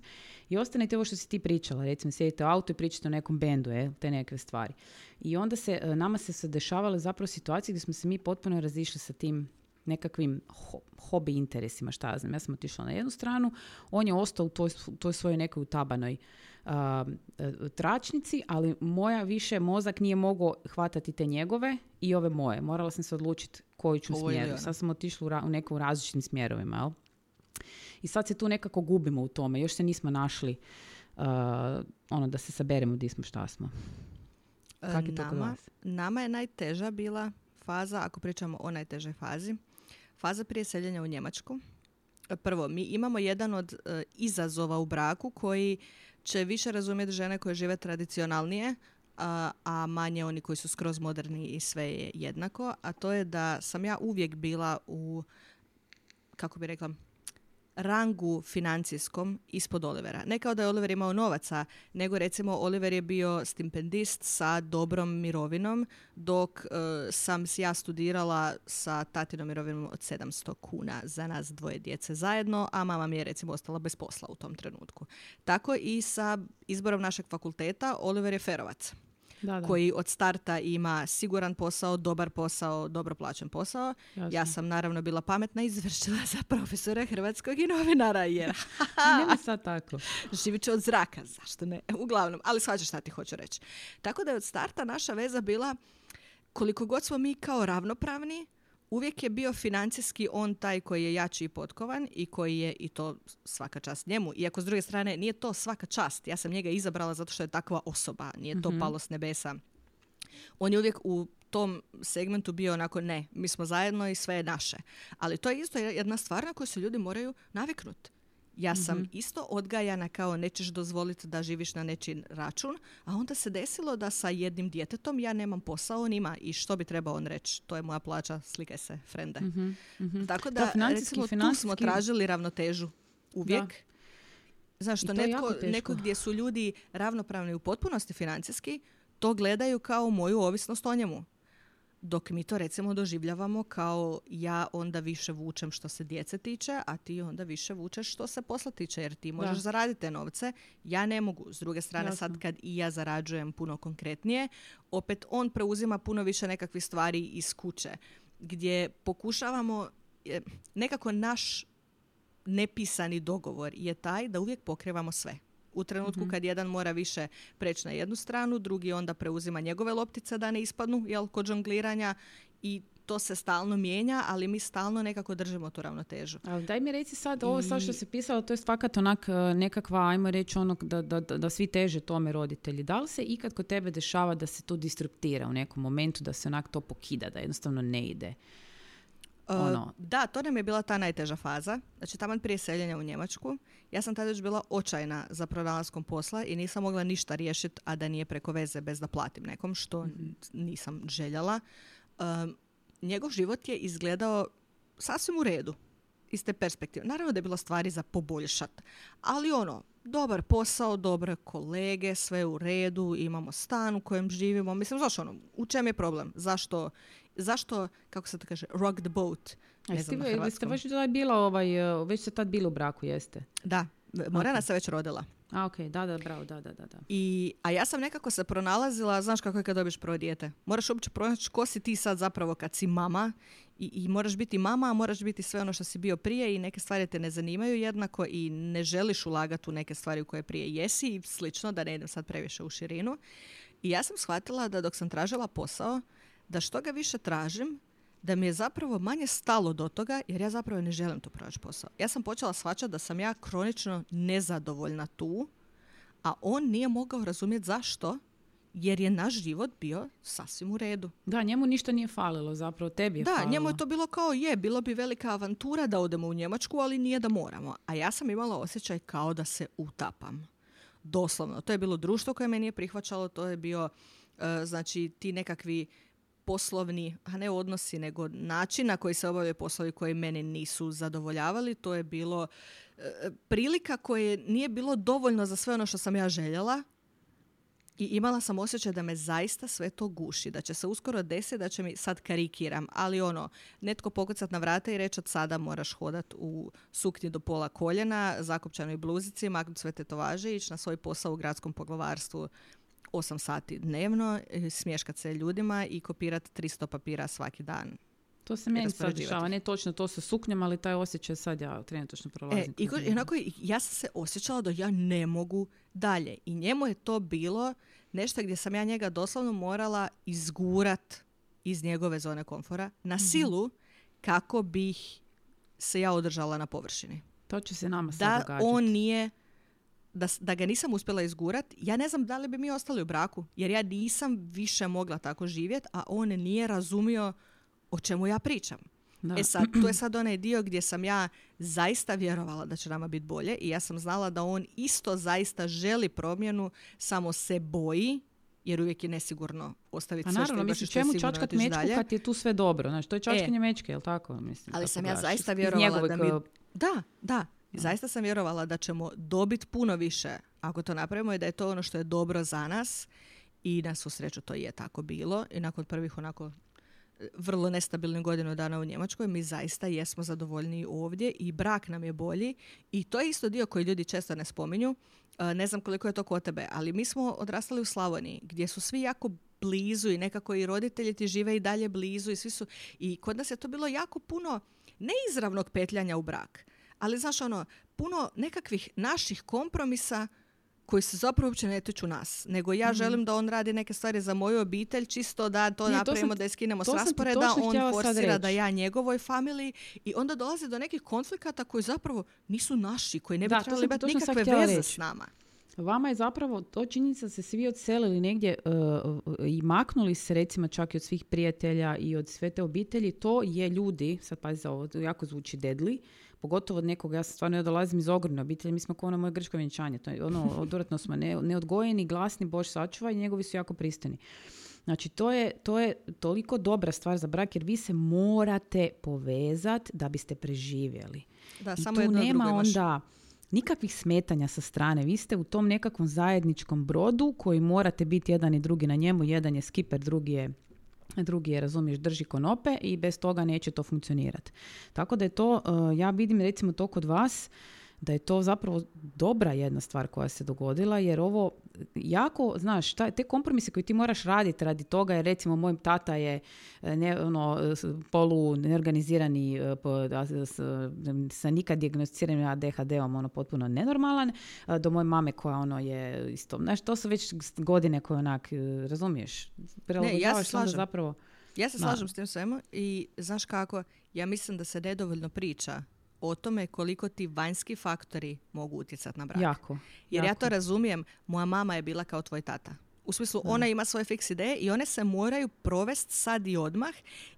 i ostanete ovo što si ti pričala, recimo sjedite u autu i pričate o nekom bendu, jel, te neke stvari. I onda se, e, nama se se dešavale zapravo situacije gdje smo se mi potpuno razišli sa tim nekakvim ho- hobi interesima, šta ja znam. Ja sam otišla na jednu stranu, on je ostao u toj, toj svojoj nekoj utabanoj tračnici, ali moja više mozak nije mogao hvatati te njegove i ove moje. Morala sam se odlučiti koju ću Ovo smjeru. Sad smo otišli u, ra- u neku različitim smjerovima, jel? I sad se tu nekako gubimo u tome. Još se nismo našli a, ono da se saberemo gdje smo, šta smo. E, Kak je to nama, vas? nama je najteža bila faza, ako pričamo o najtežoj fazi, faza prije seljenja u Njemačku. E, Prvo, mi imamo jedan od e, izazova u braku koji će više razumjeti žene koje žive tradicionalnije, a, a manje oni koji su skroz moderni i sve je jednako, a to je da sam ja uvijek bila u, kako bi rekla, rangu financijskom ispod Olivera. Ne kao da je Oliver imao novaca, nego recimo Oliver je bio stipendist sa dobrom mirovinom, dok e, sam ja studirala sa tatinom mirovinom od 700 kuna za nas dvoje djece zajedno, a mama mi je recimo ostala bez posla u tom trenutku. Tako i sa izborom našeg fakulteta Oliver je ferovac Da, da. koji od starta ima siguran posao, dobar posao, dobro plaćen posao. Jasno. Ja sam naravno bila pametna i završila za profesora hrvatskog i novinara jer Nema sad tako. živit će od zraka, zašto ne? Uglavnom, ali shvaćaš šta ti hoću reći. Tako da je od starta naša veza bila koliko god smo mi kao ravnopravni, uvijek je bio financijski on taj koji je jači i potkovan i koji je i to svaka čast njemu. Iako s druge strane nije to svaka čast. Ja sam njega izabrala zato što je takva osoba. Nije to Mhm. palo s nebesa. On je uvijek u tom segmentu bio onako ne, mi smo zajedno i sve je naše. Ali to je isto jedna stvar na koju se ljudi moraju naviknuti. Ja sam Mhm. isto odgajana kao nećeš dozvoliti da živiš na nečin račun, a onda se desilo da sa jednim djetetom ja nemam posao, on ima i što bi trebao on reći, to je moja plaća, slikaj se, frende. Mhm, mhm. Tako Da, da, financijski- recimo, tu smo financijski- tražili ravnotežu uvijek. Znaš, I što to je netko, neko gdje su ljudi ravnopravni u potpunosti financijski, to gledaju kao moju ovisnost o njemu. Dok mi to recimo doživljavamo kao ja onda više vučem što se djece tiče, a ti onda više vučeš što se posla tiče, jer ti možeš Da. zaraditi te novce, ja ne mogu. S druge strane, Jasno. sad kad i ja zarađujem puno konkretnije, opet on preuzima puno više nekakvih stvari iz kuće, gdje pokušavamo, e, nekako naš nepisani dogovor je taj da uvijek pokrivamo sve. U trenutku kad jedan mora više preći na jednu stranu, drugi onda preuzima njegove loptice da ne ispadnu, jel, kod žongliranja i to se stalno mijenja, ali mi stalno nekako držimo tu ravnotežu. Ali daj mi reci sad, ovo sad što si pisala, to je fakat onak e, nekakva, ajmo reći ono da, da, da, da svi teže tome roditelji. Da li se ikad kod tebe dešava da se to disruptira u nekom momentu, da se onak to pokida, da jednostavno ne ide? Uh, Ono. Da, to nam je bila ta najteža faza. Znači, taman prije seljenja u Njemačku. Ja sam tada već bila očajna za pronalaskom posla i nisam mogla ništa riješiti, a da nije preko veze bez da platim nekom, što nisam željela. Um, njegov život je izgledao sasvim u redu iz te perspektive. Naravno da je bilo stvari za poboljšat, ali ono, dobar posao, dobre kolege, sve u redu, imamo stan u kojem živimo. Mislim, znaš ono, u čem je problem? Zašto, zašto kako se to kaže, rock the boat? Ne znam na hrvatskom. već bila ovaj, e, već ste tad bili u braku, jeste? Da, Morana Ok. se već rodila. A, ok, da, da, bravo, da, da, da. I, a ja sam nekako se pronalazila, znaš kako je kad dobiješ prvo dijete. Moraš uopće pronaći ko si ti sad zapravo kad si mama i, i moraš biti mama, a moraš biti sve ono što si bio prije i neke stvari te ne zanimaju jednako i ne želiš ulagati u neke stvari u koje prije jesi i slično, da ne idem sad previše u širinu. I ja sam shvatila da dok sam tražila posao, da što ga više tražim, da mi je zapravo manje stalo do toga, jer ja zapravo ne želim tu pronaći posao. Ja sam počela shvaćati da sam ja kronično nezadovoljna tu, a on nije mogao razumjeti zašto, jer je naš život bio sasvim u redu. Da, njemu ništa nije falilo, zapravo tebi je Da, falilo. njemu je to bilo kao je, bilo bi velika avantura da odemo u Njemačku, ali nije da moramo. A ja sam imala osjećaj kao da se utapam. Doslovno. To je bilo društvo koje me nije prihvaćalo, to je bio, e, znači, ti nekakvi poslovni, a ne odnosi, nego način na koji se obavljaju poslovi koji mene nisu zadovoljavali. To je bilo e, prilika koje nije bilo dovoljno za sve ono što sam ja željela, i imala sam osjećaj da me zaista sve to guši, da će se uskoro desiti, da će mi, sad karikiram, ali ono, netko pokucat na vrata i reći od sada moraš hodat u suknji do pola koljena, zakopčanoj bluzici, maknuti sve tetovaže i ići na svoj posao u gradskom poglavarstvu 8 sati dnevno, e, smješkat se ljudima i kopirati 300 papira svaki dan. To se meni sad dešava, ne točno to sa suknjom, ali taj osjećaj sad ja trenutačno prolazim. E, i, onako, ja sam se osjećala da ja ne mogu dalje. I njemu je to bilo nešto gdje sam ja njega doslovno morala izgurat iz njegove zone komfora na Mhm. silu kako bih se ja održala na površini. To će se nama sad Da događati. on nije, da, da ga nisam uspjela izgurat, ja ne znam da li bi mi ostali u braku, jer ja nisam više mogla tako živjeti, a on nije razumio o čemu ja pričam. Da. E sad, tu je sad onaj dio gdje sam ja zaista vjerovala da će nama biti bolje i ja sam znala da on isto zaista želi promjenu, samo se boji, jer uvijek je nesigurno ostaviti A sve što naravno, što čemu čačkat mečku dalje. kad je tu sve dobro? Znači, to je čačkanje mečke, jel tako? Mislim, Ali sam ja zaista vjerovala da mi... uh, Da, da. Zaista sam vjerovala da ćemo dobiti puno više ako to napravimo i da je to ono što je dobro za nas. I na svu sreću to je tako bilo. I nakon prvih onako e, vrlo nestabilnih godinu dana u Njemačkoj, mi zaista jesmo zadovoljniji ovdje i brak nam je bolji. I to je isto dio koji ljudi često ne spominju. E, Ne znam koliko je to kod tebe, ali mi smo odrastali u Slavoniji gdje su svi jako blizu i nekako i roditelji ti žive i dalje blizu i svi su i kod nas je to bilo jako puno neizravnog petljanja u brak, ali znaš ono, puno nekakvih naših kompromisa koji se zapravo uopće ne tiču nas. Nego ja želim da on radi neke stvari za moju obitelj, čisto da to Ne, to napravimo, sam- da je skinemo s rasporeda, on forsira da ja njegovoj familiji i onda dolazi do nekih konflikata koji zapravo nisu naši, koji ne bi Da, trebali imati nikakve veze reći. s nama. Vama je zapravo to činjenica da se svi odselili negdje uh, uh, i maknuli se recimo čak i od svih prijatelja i od sve te obitelji, to je ljudi, sad pazi za ovo, jako zvuči deadly, pogotovo od nekog, ja stvarno ja dolazim iz ogromne obitelji, mi smo kao ono moje grčko vjenčanje, to je ono, odvratno smo ne, neodgojeni, glasni, Bož sačuva i njegovi su jako pristojni. Znači, to je, to je toliko dobra stvar za brak, jer vi se morate povezati da biste preživjeli. Da, I samo tu jedno nema drugo onda nikakvih smetanja sa strane. Vi ste u tom nekakvom zajedničkom brodu koji morate biti jedan i drugi na njemu. Jedan je skiper, drugi je drugi je, razumiješ, drži konope i bez toga neće to funkcionirati. Tako da je to, uh, ja vidim recimo to kod vas, da je to zapravo dobra jedna stvar koja se dogodila, jer ovo jako, znaš, taj, te kompromise koje ti moraš raditi radi toga, jer recimo moj tata je e, ne, ono, polu neorganizirani, e, po- da, s- sa nikad dijagnosticiranim ADHD-om, ono potpuno nenormalan, e, do moje mame koja ono je isto, znaš, to su već godine koje onak, razumiješ, prilagođavaš se onda slažem. zapravo. Ja se slažem s tim svemu i znaš kako, ja mislim da se nedovoljno priča o tome koliko ti vanjski faktori mogu utjecati na brak. Jako. Jer ja jako. to razumijem, moja mama je bila kao tvoj tata. U smislu, ona ima svoje fiks ideje i one se moraju provesti sad i odmah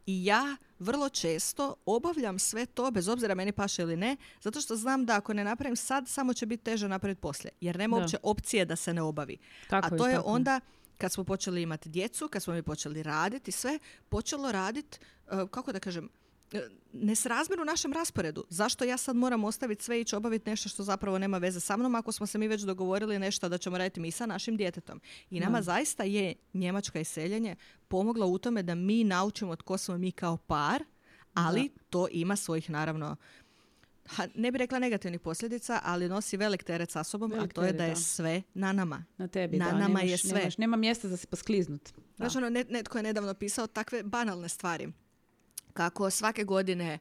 i ja vrlo često obavljam sve to, bez obzira meni paše ili ne, zato što znam da ako ne napravim sad, samo će biti teže napraviti poslije. Jer nema Da. uopće opcije da se ne obavi. Tako A to je tako onda kad smo počeli imati djecu, kad smo mi počeli raditi sve, počelo raditi, kako da kažem, nesrazmjer u našem rasporedu. Zašto ja sad moram ostaviti sve i ići obaviti nešto što zapravo nema veze sa mnom ako smo se mi već dogovorili nešto da ćemo raditi mi sa našim djetetom. I nama Da. zaista je Njemačka iseljenje pomogla u tome da mi naučimo tko smo mi kao par, ali to ima svojih naravno ha, ne bi rekla negativnih posljedica, ali nosi velik teret sa sobom, Velik a to je da je da. sve na nama. Na tebi, Na da. nama nemaš, je sve. Nemaš, nema mjesta za se poskliznut. Da. Znaš, ono, net- netko je nedavno pisao takve banalne stvari. Kako svake godine e,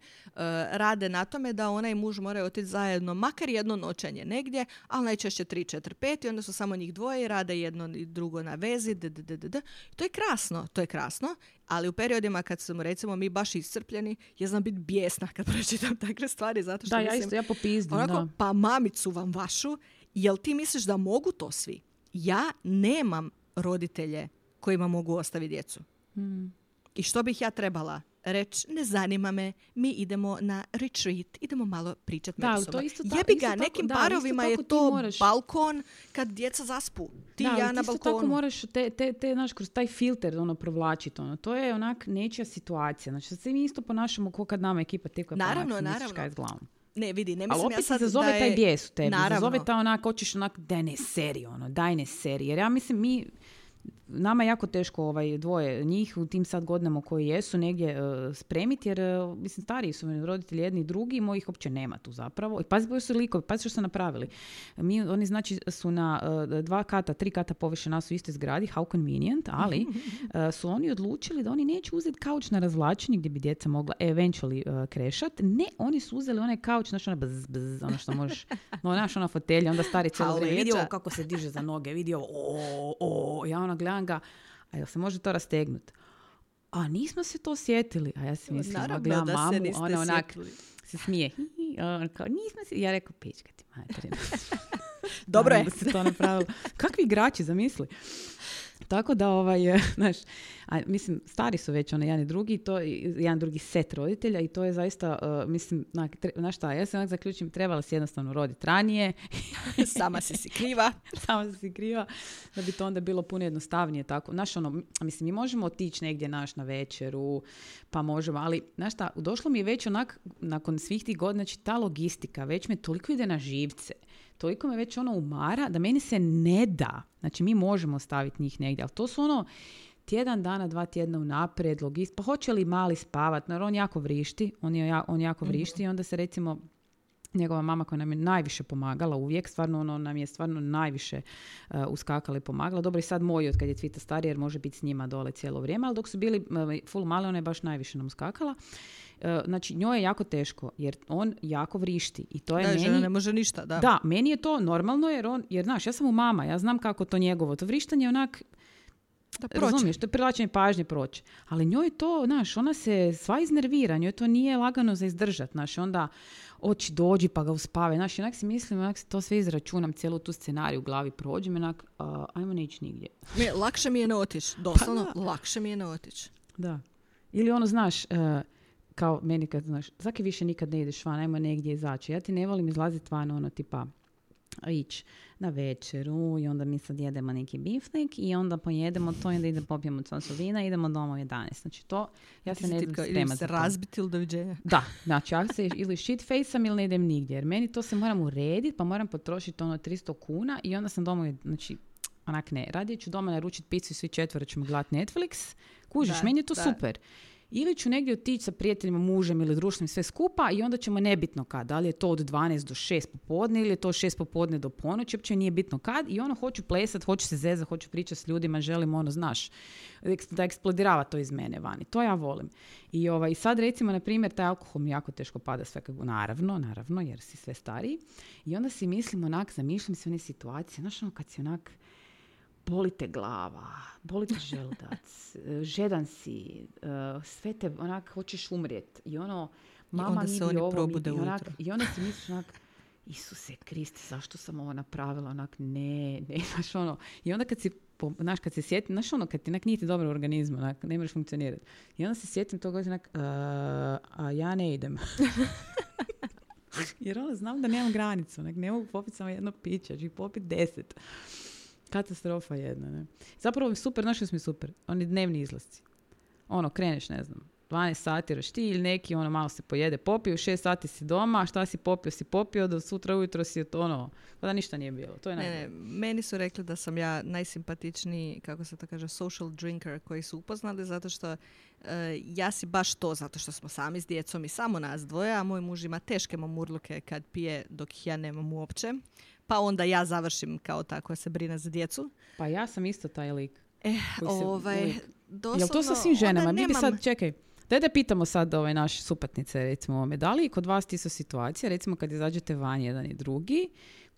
rade na tome da ona i muž moraju otići zajedno, makar jedno noćenje negdje, ali najčešće 3, 4, 5 i onda su samo njih dvoje i rade jedno i drugo na vezi. d, d, d, d, d. To je krasno, to je krasno, ali u periodima kad smo recimo mi baš iscrpljeni, ja znam biti bijesna kad pročitam takve stvari, zato što Da, ja mislim, isto, ja popizdim, Onako, da. pa mamicu vam vašu, jel ti misliš da mogu to svi? Ja nemam roditelje kojima mogu ostaviti djecu. Mm. I što bih ja trebala reći, ne zanima me, mi idemo na retreat, idemo malo pričati Da, ali međusobno. to isto ta- Jebi ga, tako- nekim da, isto parovima tako je to moraš- balkon kad djeca zaspu. Ti da, ali ja ti na isto balkonu. tako moraš te, te, te, znaš, kroz taj filter ono provlačiti. Ono. To je onak nečija situacija. Znači, se mi isto ponašamo kao kad nama ekipa teka Naravno, onak, naravno. kaj s glavom. Ne, vidi, ne Ali mislim opet ja se sad zazove da je... taj bijes u tebi. Naravno. Zazove ta onak, hoćeš onak, daj ne seri, ono, daj ne seri. Jer ja mislim, mi, nama je jako teško ovaj dvoje njih u tim sad godinama koji jesu negdje e, spremiti jer e, mislim stariji su mi roditelji jedni i drugi mojih uopće nema tu zapravo. I pazi koji su likovi pazi što su napravili. Mi oni znači su na e, dva kata tri kata poviše nas u istoj zgradi how convenient ali su oni odlučili da oni neće uzeti kauč na razvlačenje gdje bi djeca mogla eventually uh, krešat. Ne oni su uzeli onaj kauč znači ono bzz, bzz, ono što možeš no, naš ona fotelja onda stari cijelo Au, vrijeme. vidi leđa. ovo kako se diže za noge vidi ovo o, o, ja ono gledam ga a jel se može to rastegnuti a nismo se to sjetili. A ja se mislim, Naravno da se mamu, niste ona onak sjetili. se smije. Ona kao, nismo se, ja rekao, pička ti materina. Dobro je. Da se to napravilo. Kakvi igrači, zamisli. Tako da, ovaj, znaš, a, mislim, stari su već ono jedan i drugi, to je jedan drugi set roditelja i to je zaista, uh, mislim, onak, tre- znaš šta, ja se onak zaključim, trebala si jednostavno roditi ranije, Sama si si kriva. samo si kriva, da bi to onda bilo puno jednostavnije tako. Znaš, ono, mislim, mi možemo otići negdje naš na večeru, pa možemo, ali, znaš šta, došlo mi je već onak, nakon svih tih godina, znači ta logistika, već me toliko ide na živce, toliko me već ono umara, da meni se ne da. Znači, mi možemo staviti njih negdje, ali to su ono, tjedan dana, dva tjedna unaprijed, logist, pa hoće li mali spavat, jer on jako vrišti, on, je, on jako vrišti i onda se recimo njegova mama koja nam je najviše pomagala uvijek, stvarno ono nam je stvarno najviše uh, uskakala i pomagala. Dobro i sad moj od kad je Cvita stariji jer može biti s njima dole cijelo vrijeme, ali dok su bili uh, full male ona je baš najviše nam uskakala. E, znači njoj je jako teško, jer on jako vrišti. I to je Da, meni... žena ne može ništa, da. Da, meni je to normalno jer on, jer znaš, ja sam mu mama, ja znam kako to njegovo. To vrištanje je onak, Da prođe. razumiješ, to je privlačenje pažnje proći. Ali njoj to, znaš, ona se sva iznervira, njoj to nije lagano za izdržat, znaš, onda oči dođi pa ga uspave, znaš, onak si mislim, onak si to sve izračunam, cijelu tu scenariju u glavi prođem, onak, a, ajmo ne ići nigdje. Ne, lakše mi je ne otići. Doslovno, Pa lakše mi je ne otići. Da. Ili ono, znaš, e, kao meni kad, znaš, zaki više nikad ne ideš van, ajmo negdje izaći. Ja ti ne volim izlaziti van, ono, tipa, ići na večeru i onda mi sad jedemo neki biftek i onda pojedemo to i onda idemo popijemo čašu vina i idemo doma u 11. Znači to, ja se ne ili spremati. se razbiti ili doviđenja. Da, znači ja se ili shit faceam ili ne idem nigdje. Jer meni to se moram urediti, pa moram potrošiti ono 300 kuna i onda sam doma, znači, onak ne. Radije ću doma naručiti picu i svi četvero ćemo gledati Netflix. Kužiš, Da, meni je to da. super. Ili ću negdje otići sa prijateljima, mužem ili društvom sve skupa i onda ćemo nebitno kad. Da li je to od 12 do 6 popodne ili je to od 6 popodne do ponoći, uopće nije bitno kad. I ono hoću plesat, hoću se zezat, hoću pričati s ljudima, želim ono, znaš, da eksplodirava to iz mene vani. To ja volim. I ovaj, sad recimo, na primjer, taj alkohol mi jako teško pada sve kako, naravno, naravno, jer si sve stariji. I onda si mislim onak, zamišljam se one situacije, znaš ono kad si onak, boli te glava, boli te želudac, žedan si, e, sve te onak hoćeš umrijet. I ono, mama onda se vidi oni ovo, onak, ujutro. I onda si misliš onak, Isuse Kriste, zašto sam ovo napravila? Onak, ne, ne, znaš ono. I onda kad si, znaš, kad se sjetim, znaš ono, kad ti onak nije ti dobro u organizmu, onak, ne možeš funkcionirati. I onda se sjetim toga, onak, "E, a ja ne idem. Jer ono, znam da nemam granicu, onak, ne mogu popiti samo jedno piće, ću ih popiti deset. Katastrofa jedna, ne. Zapravo super, znaš što mi super? Oni dnevni izlasci. Ono, kreneš, ne znam, 12 sati rošti ili neki, ono, malo se pojede, popio, u 6 sati si doma, šta si popio, si popio, do sutra ujutro si ono, pa da ništa nije bilo. To je Ne, ne, meni su rekli da sam ja najsimpatičniji, kako se to kaže, social drinker koji su upoznali, zato što e, ja si baš to, zato što smo sami s djecom i samo nas dvoje, a moj muž ima teške mamurluke kad pije dok ih ja nemam uopće. Pa onda ja završim kao ta koja se brine za djecu. Pa ja sam isto taj lik. E, se ovaj, doslovno... Jel to sa svim ženama? Mi bi sad, čekaj, daj da pitamo sad ove naše supatnice, recimo ovome. Da li kod vas ti su situacije, recimo kad izađete van jedan i drugi,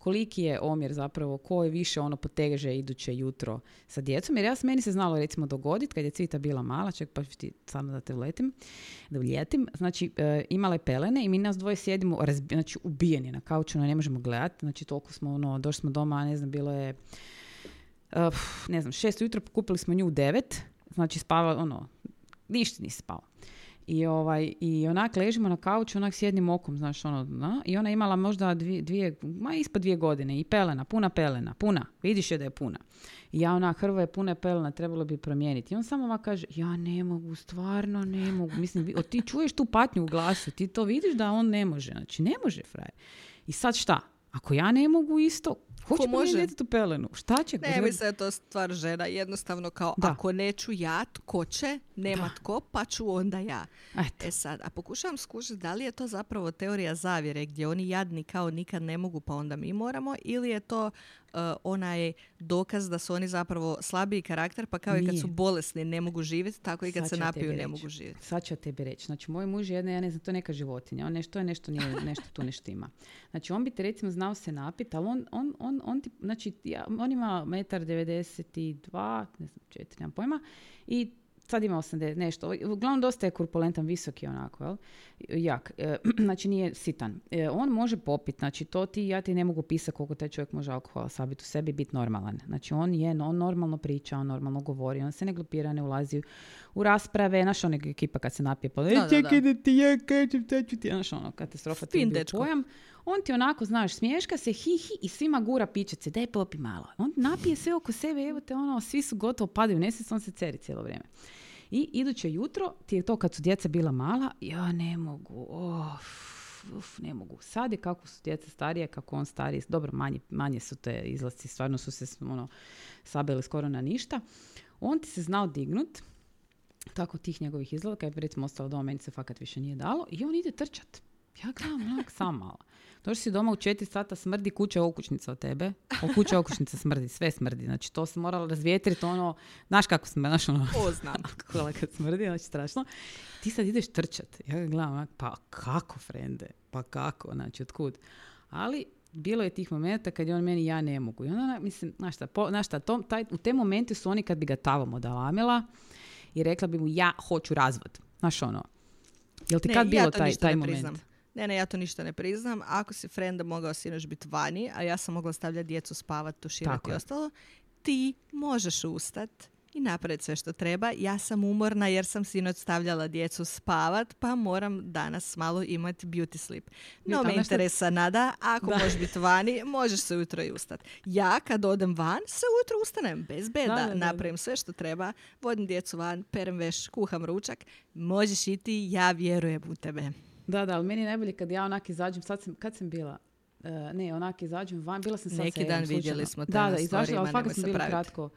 koliki je omjer zapravo, ko više ono poteže iduće jutro sa djecom? Jer ja meni se znalo recimo dogoditi kad je Cvita bila mala, ček pa ti samo da te vletim, da uljetim, znači e, imala je pelene i mi nas dvoje sjedimo razbi- znači ubijeni na kauču, ono, ne možemo gledati, znači toliko smo ono, došli smo doma, ne znam, bilo je Uh, ne znam, šest ujutro pokupili smo nju u devet, znači spava, ono, ništa nisi spao. I, ovaj, I onak ležimo na kauču, onak s jednim okom, znaš, ono, na, i ona imala možda dvije, dvije, ma ispod dvije godine i pelena, puna pelena, puna, vidiš je da je puna. I ja onak, hrva je puna pelena, trebalo bi promijeniti. I on samo ovak kaže, ja ne mogu, stvarno ne mogu. Mislim, o, ti čuješ tu patnju u glasu, ti to vidiš da on ne može, znači ne može, frajer. I sad šta? Ako ja ne mogu isto, ko će može? tu pelenu? Šta će? Ne, mislim da je to stvar žena. Jednostavno kao, Da. ako neću ja, tko će? Nema Da. tko, pa ću onda ja. Eto. E sad, a pokušavam skužiti da li je to zapravo teorija zavjere gdje oni jadni kao nikad ne mogu pa onda mi moramo ili je to uh, onaj dokaz da su oni zapravo slabiji karakter pa kao i kad Nije. su bolesni ne mogu živjeti tako i kad Sad se napiju ne mogu živjeti. Sad ću tebi reći. Znači, moj muž je jedna, ja ne znam, to je neka životinja. On nešto je nešto, nije, nešto tu ne štima. Znači, on bi te recimo znao se napit, ali on, on, on, on ti, znači, ja, on ima metar 92, ne znam, četiri, nemam pojma, i sad ima 80, nešto. Uglavnom, dosta je kurpulentan, visoki onako, jel? Jak. E, znači, nije sitan. E, on može popit, znači, to ti, ja ti ne mogu pisati koliko taj čovjek može alkohola sabiti u sebi biti normalan. Znači, on je, on normalno priča, on normalno govori, on se ne glupira, ne ulazi u rasprave, znaš ona ekipa kad se napije, pa e, da, čekaj da ti ja kažem, ću ti, znaš ono, katastrofa ti pojam. On ti onako, znaš, smješka se, hi, hi, i svima gura pičece, daj popi malo. On napije sve oko sebe, evo te ono, svi su gotovo padaju, nesvjesno on se ceri cijelo vrijeme. I iduće jutro, ti je to kad su djeca bila mala, ja ne mogu, of, uf, ne mogu. Sad je kako su djeca starije, kako on stariji, dobro, manje, manje su te izlasci, stvarno su se ono, sabili skoro na ništa. On ti se znao dignut, tako tih njegovih izgleda, kad je recimo ostalo doma, meni se fakat više nije dalo, i on ide trčat. Ja gledam, onak, sam malo. Došli si doma u četiri sata, smrdi kuća okućnica od tebe. O kuća okućnica smrdi, sve smrdi. Znači to se moralo razvjetriti, ono, znaš kako smrdi, znaš ono, O, znam. alkohola kad smrdi, znači strašno. Ti sad ideš trčat. Ja ga gledam, pa kako, frende? Pa kako, znači, otkud? Ali bilo je tih momenta kad je on meni, ja ne mogu. I onda, mislim, znaš šta, po, znaš šta to, taj, u te momente su oni kad bi ga tavom odalamila i rekla bi mu, ja hoću razvod. Znaš ono, jel ti Ne, kad bilo ja to taj, taj moment? priznam. Ne, ne, ja to ništa ne priznam. Ako si frenda mogao sinoć biti vani, a ja sam mogla stavljati djecu spavat, tuširati i ostalo, ti možeš ustat i napraviti sve što treba. Ja sam umorna jer sam sinoć stavljala djecu spavat, pa moram danas malo imati beauty sleep. No me šta- interesa nada, ako Da. možeš biti vani, možeš se ujutro i ustat. Ja kad odem van, se ujutro ustanem bez beda, Da, da, da. napravim sve što treba, vodim djecu van, perem veš, kuham ručak, možeš iti, ja vjerujem u tebe. Da, da, ali meni je najbolje kad ja onak izađem, sad sam, kad sam bila? E, ne, onak izađem van, bila sam sad Neki sa dan vidjeli smo te Da, da, izašla, ali fakat sam bila praviti. kratko.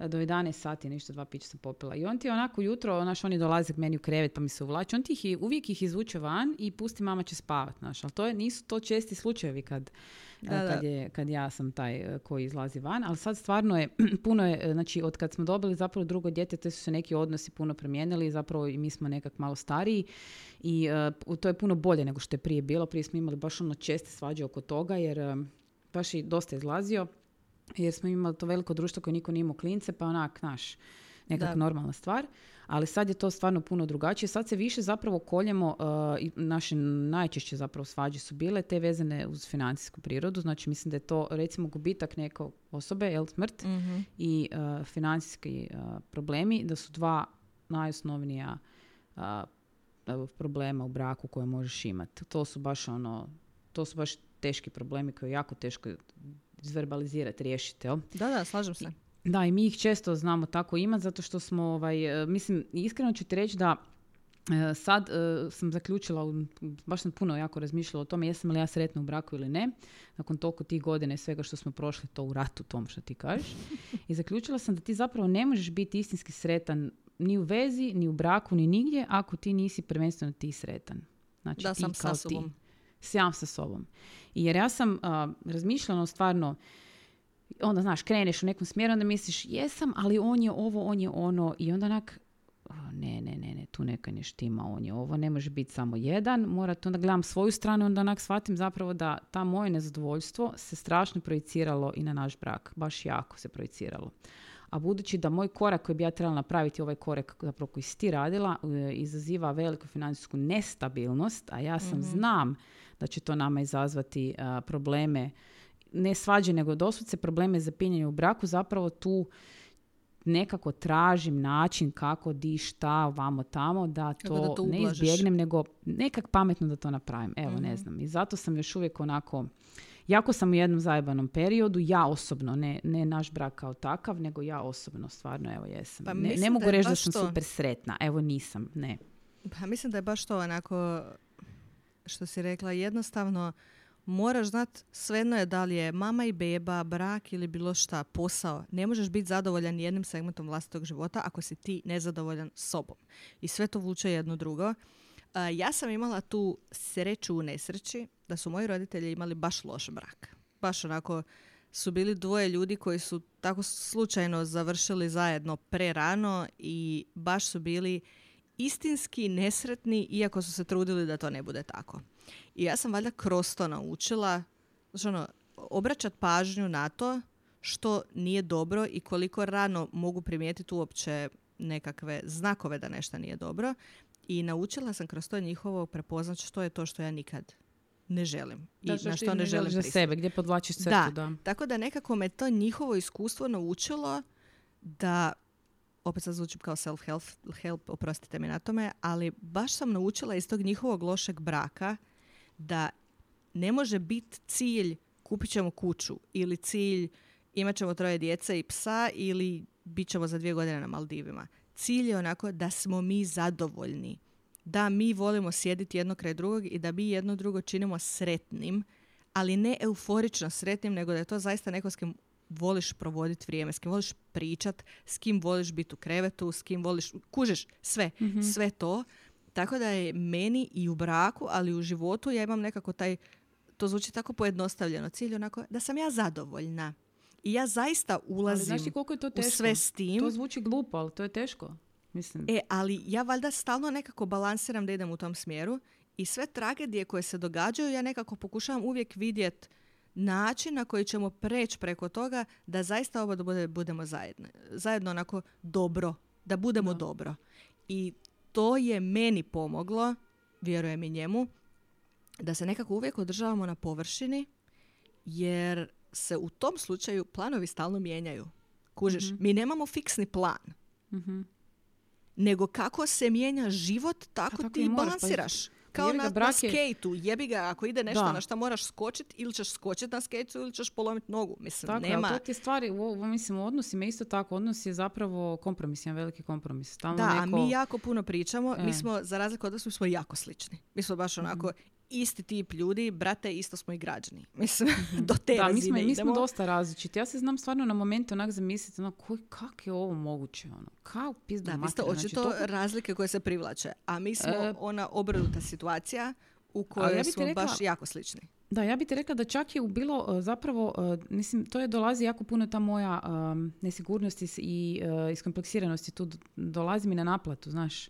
E, Do 11 sati ništa, dva pića sam popila. I on ti onako jutro, onaš, oni dolaze k meni u krevet pa mi se uvlači. On ti ih, uvijek ih izvuče van i pusti mama će spavat, znaš. Ali to je, nisu to česti slučajevi kad, e, Da, da. kad, je, kad ja sam taj e, koji izlazi van. Ali sad stvarno je, puno je, e, znači od kad smo dobili zapravo drugo dijete, te su se neki odnosi puno promijenili. Zapravo i mi smo nekak malo stariji i e, p- to je puno bolje nego što je prije bilo. Prije smo imali baš ono česte svađe oko toga jer e, baš i dosta izlazio jer smo imali to veliko društvo koje niko nije imao klince, pa onak, naš, nekak Da. normalna stvar. Ali sad je to stvarno puno drugačije. Sad se više zapravo koljemo, uh, i naše najčešće zapravo svađe su bile te vezane uz financijsku prirodu. Znači mislim da je to recimo gubitak neke osobe, jel smrt, Mhm. i uh, financijski uh, problemi, da su dva najosnovnija problema u braku koje možeš imati. To su baš ono, to su baš teški problemi koje je jako teško izverbalizirati, riješiti? Da, da, slažem se. Da, i mi ih često znamo tako imati zato što smo, ovaj, e, mislim, iskreno ću ti reći da e, sad e, sam zaključila, baš sam puno jako razmišljala o tome jesam li ja sretna u braku ili ne, nakon toliko tih godina i svega što smo prošli to u ratu, tom što ti kažeš. I zaključila sam da ti zapravo ne možeš biti istinski sretan ni u vezi, ni u braku, ni nigdje ako ti nisi prvenstveno ti sretan. Znači, Da, ti sam sa kao sobom. ti. Sam sa sobom. I jer ja sam a, razmišljala stvarno, onda znaš, kreneš u nekom smjeru, onda misliš jesam, ali on je ovo, on je ono i onda onak, ne, ne, ne, ne, tu neka ne štima, on je ovo, ne može biti samo jedan, mora onda gledam svoju stranu, onda onak shvatim zapravo da ta moje nezadovoljstvo se strašno projiciralo i na naš brak, baš jako se projiciralo. A budući da moj korak koji bi ja trebala napraviti, ovaj korak zapravo koji si ti radila, e, izaziva veliku financijsku nestabilnost, a ja sam znam da će to nama izazvati a, probleme, ne svađe, nego doslovce probleme za pinjanje u braku, zapravo tu nekako tražim način kako di šta vamo tamo da to, da to ne izbjegnem nego nekak pametno da to napravim evo ne Mhm. znam i zato sam još uvijek onako jako sam u jednom zajebanom periodu ja osobno ne, ne naš brak kao takav nego ja osobno stvarno evo jesam Pa ne, ne mogu reći da sam to. super sretna evo nisam ne Pa mislim da je baš to onako, što si rekla, jednostavno moraš znat, svejedno je da li je mama i beba, brak ili bilo šta, posao. Ne možeš biti zadovoljan jednim segmentom vlastitog života ako si ti nezadovoljan sobom. I sve to vuče jedno drugo. A, ja sam imala tu sreću u nesreći da su moji roditelji imali baš loš brak. Baš onako su bili dvoje ljudi koji su tako slučajno završili zajedno prerano i baš su bili istinski nesretni iako su se trudili da to ne bude tako. I ja sam valjda kroz to naučila znači ono, obraćat pažnju na to što nije dobro i koliko rano mogu primijetiti uopće nekakve znakove da nešto nije dobro. I naučila sam kroz to njihovo prepoznat što je to što ja nikad ne želim. I Da, na što ti ne želim želiš za sebe gdje podvlačiš crtu Da. da. Tako da nekako me to njihovo iskustvo naučilo da, opet sad zvučim kao self-help, help, oprostite mi na tome, ali baš sam naučila iz tog njihovog lošeg braka da ne može biti cilj kupit ćemo kuću ili cilj imat ćemo troje djece i psa ili bit ćemo za dvije godine na Maldivima. Cilj je onako da smo mi zadovoljni. Da mi volimo sjediti jedno kraj drugog i da mi jedno drugo činimo sretnim, ali ne euforično sretnim, nego da je to zaista neko s kim voliš provoditi vrijeme, s kim voliš pričat, s kim voliš biti u krevetu, s kim voliš, kužeš, sve, sve to. Tako da je meni i u braku, ali i u životu ja imam nekako taj, to zvuči tako pojednostavljeno, cilj onako da sam ja zadovoljna. I ja zaista Ali ulazim znaš ti koliko je to u sve s tim. To zvuči glupo, ali to je teško. Mislim, E, ali ja valjda stalno nekako balansiram da idem u tom smjeru i sve tragedije koje se događaju ja nekako pokušavam uvijek vidjeti način na koji ćemo preći preko toga da zaista oba da bude, budemo zajedno. Zajedno onako dobro, da budemo Da. dobro. I to je meni pomoglo, vjerujem i njemu, da se nekako uvijek održavamo na površini jer se u tom slučaju planovi stalno mijenjaju. Kužiš, mi nemamo fiksni plan mhm. nego kako se mijenja život, tako, tako ti pa balansiraš. Kao jebi ga, na, na skejtu. Jebi ga, ako ide nešto Da. na šta moraš skočiti, ili ćeš skočiti na skejtu ili ćeš polomiti nogu. Mislim, Tako, nema... ti je stvari, u, u- mislim, u odnosima isto tako, odnos je zapravo kompromis, jedan veliki kompromis. Stalno Da, a neko, mi jako puno pričamo. Mi E. smo, za razliku od vas, mi smo jako slični. Mi smo baš onako Mhm. Isti tip ljudi, brate, isto smo i građani. Mislim, do te da, mi razine smo, mi smo dosta različiti. Ja se znam stvarno na momente onak zamisliti, ono, koji, kak je ovo moguće, ono, kao pizda Da, vi ste materina, očito znači, toliko- razlike koje se privlače. A mi smo E. ona obrnuta situacija u ja kojoj ti smo rekla- baš jako slični. Da, ja bih ti rekla da čak je bilo uh, zapravo, uh, mislim, to je dolazi jako puno ta moja um, nesigurnost i, i uh, iskompleksiranosti tu d- dolazi mi na naplatu, znaš.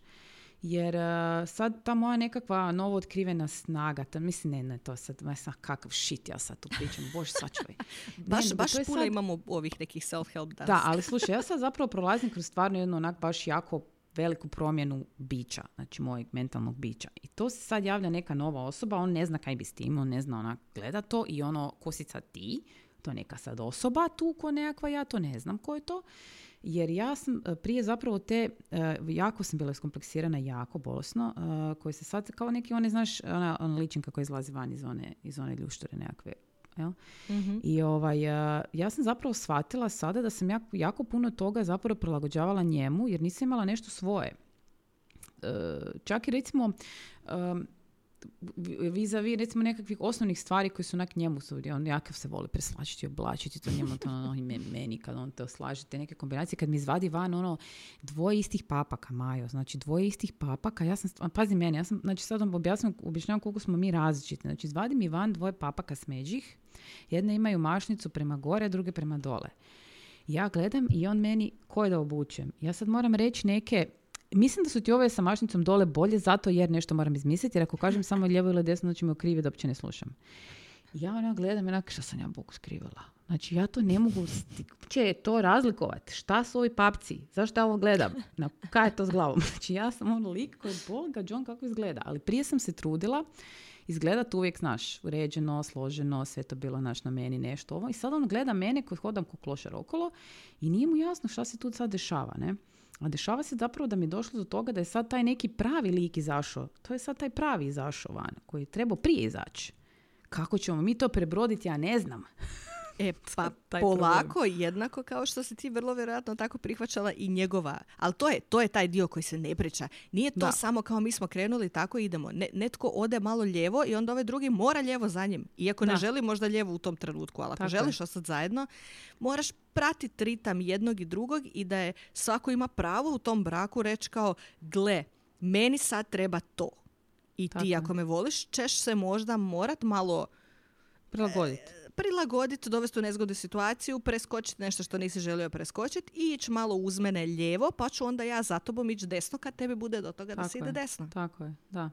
Jer uh, sad ta moja nekakva novo otkrivena snaga, ta, mislim, ne, ne, to sad, ma sad kakav shit ja sad tu pričam, bože, sačuvaj. Ne, Baš, nego baš puno sad- imamo ovih nekih self-help danas. Da, ali slušaj, ja sad zapravo prolazim kroz stvarno jednu onak baš jako veliku promjenu bića, znači mojeg mentalnog bića. I to se sad javlja neka nova osoba, on ne zna kaj bi s tim, on ne zna onak gleda to i ono, ko si sad ti, to neka sad osoba tu ko nekakva ja, to ne znam ko je to. Jer ja sam e, prije zapravo te, e, jako sam bila iskompleksirana, jako bolesno, e, koji se sad kao neki, one, znaš, ona, ona ličinka koja izlazi van iz one, iz one ljuštore nekakve, jel? Mhm. I ovaj, ja sam zapravo shvatila sada da sam jako, jako puno toga zapravo prilagođavala njemu jer nisam imala nešto svoje. Čak i recimo vis-a-vis recimo nekakvih osnovnih stvari koje su onak njemu su, on jako se voli preslačiti, oblačiti, to njemu to ono, i me- meni kad on to slaže, te neke kombinacije, kad mi izvadi van ono dvoje istih papaka, Majo, znači dvoje istih papaka, ja sam, pazi meni, ja sam, znači sad vam objasnim, objašnjavam koliko smo mi različiti, znači izvadi mi van dvoje papaka smeđih, jedne imaju mašnicu prema gore, druge prema dole. Ja gledam i on meni, koje da obučem? Ja sad moram reći neke, mislim da su ti ove sa mašnicom dole bolje zato jer nešto moram izmisliti, jer ako kažem samo lijevo ili desno, znači me okrivi da uopće ne slušam. Ja ona gledam onak, šta sam ja Bogu skrivila? Znači ja to ne mogu uopće to razlikovati. Šta su ovi papci? Zašto ja ovo gledam? Na, kaj je to s glavom? Znači ja sam ono lik koji bol John kako izgleda. Ali prije sam se trudila izgledat uvijek, znaš, uređeno, složeno, sve to bilo, naš na meni nešto ovo. I sad on gleda mene koji hodam ko klošar okolo i nije mu jasno šta se tu sad dešava, ne? A dešava se zapravo da mi je došlo do toga da je sad taj neki pravi lik izašao. To je sad taj pravi izašao van, koji je trebao prije izaći. Kako ćemo mi to prebroditi, ja ne znam. E, pa taj polako, jednako kao što se ti vrlo vjerojatno tako prihvaćala i njegova. Ali to je, to je taj dio koji se ne priča. Nije to Da. samo kao mi smo krenuli, tako idemo. Ne, netko ode malo lijevo i onda ovaj drugi mora lijevo za njim. Iako ne Da. želi možda lijevo u tom trenutku, ali ako Tako želiš ostati zajedno, moraš pratiti ritam jednog i drugog i da je svako ima pravo u tom braku reći kao, gle, meni sad treba to. I Tako ti ako me voliš, ćeš se možda morat malo Prilagoditi. Prilagoditi, dovesti u nezgodnu situaciju, preskočiti nešto što nisi želio preskočiti i ići malo uz mene lijevo, pa ću onda ja za tobom ići desno kad tebi bude do toga da Tako se ide desno. Tako je, da.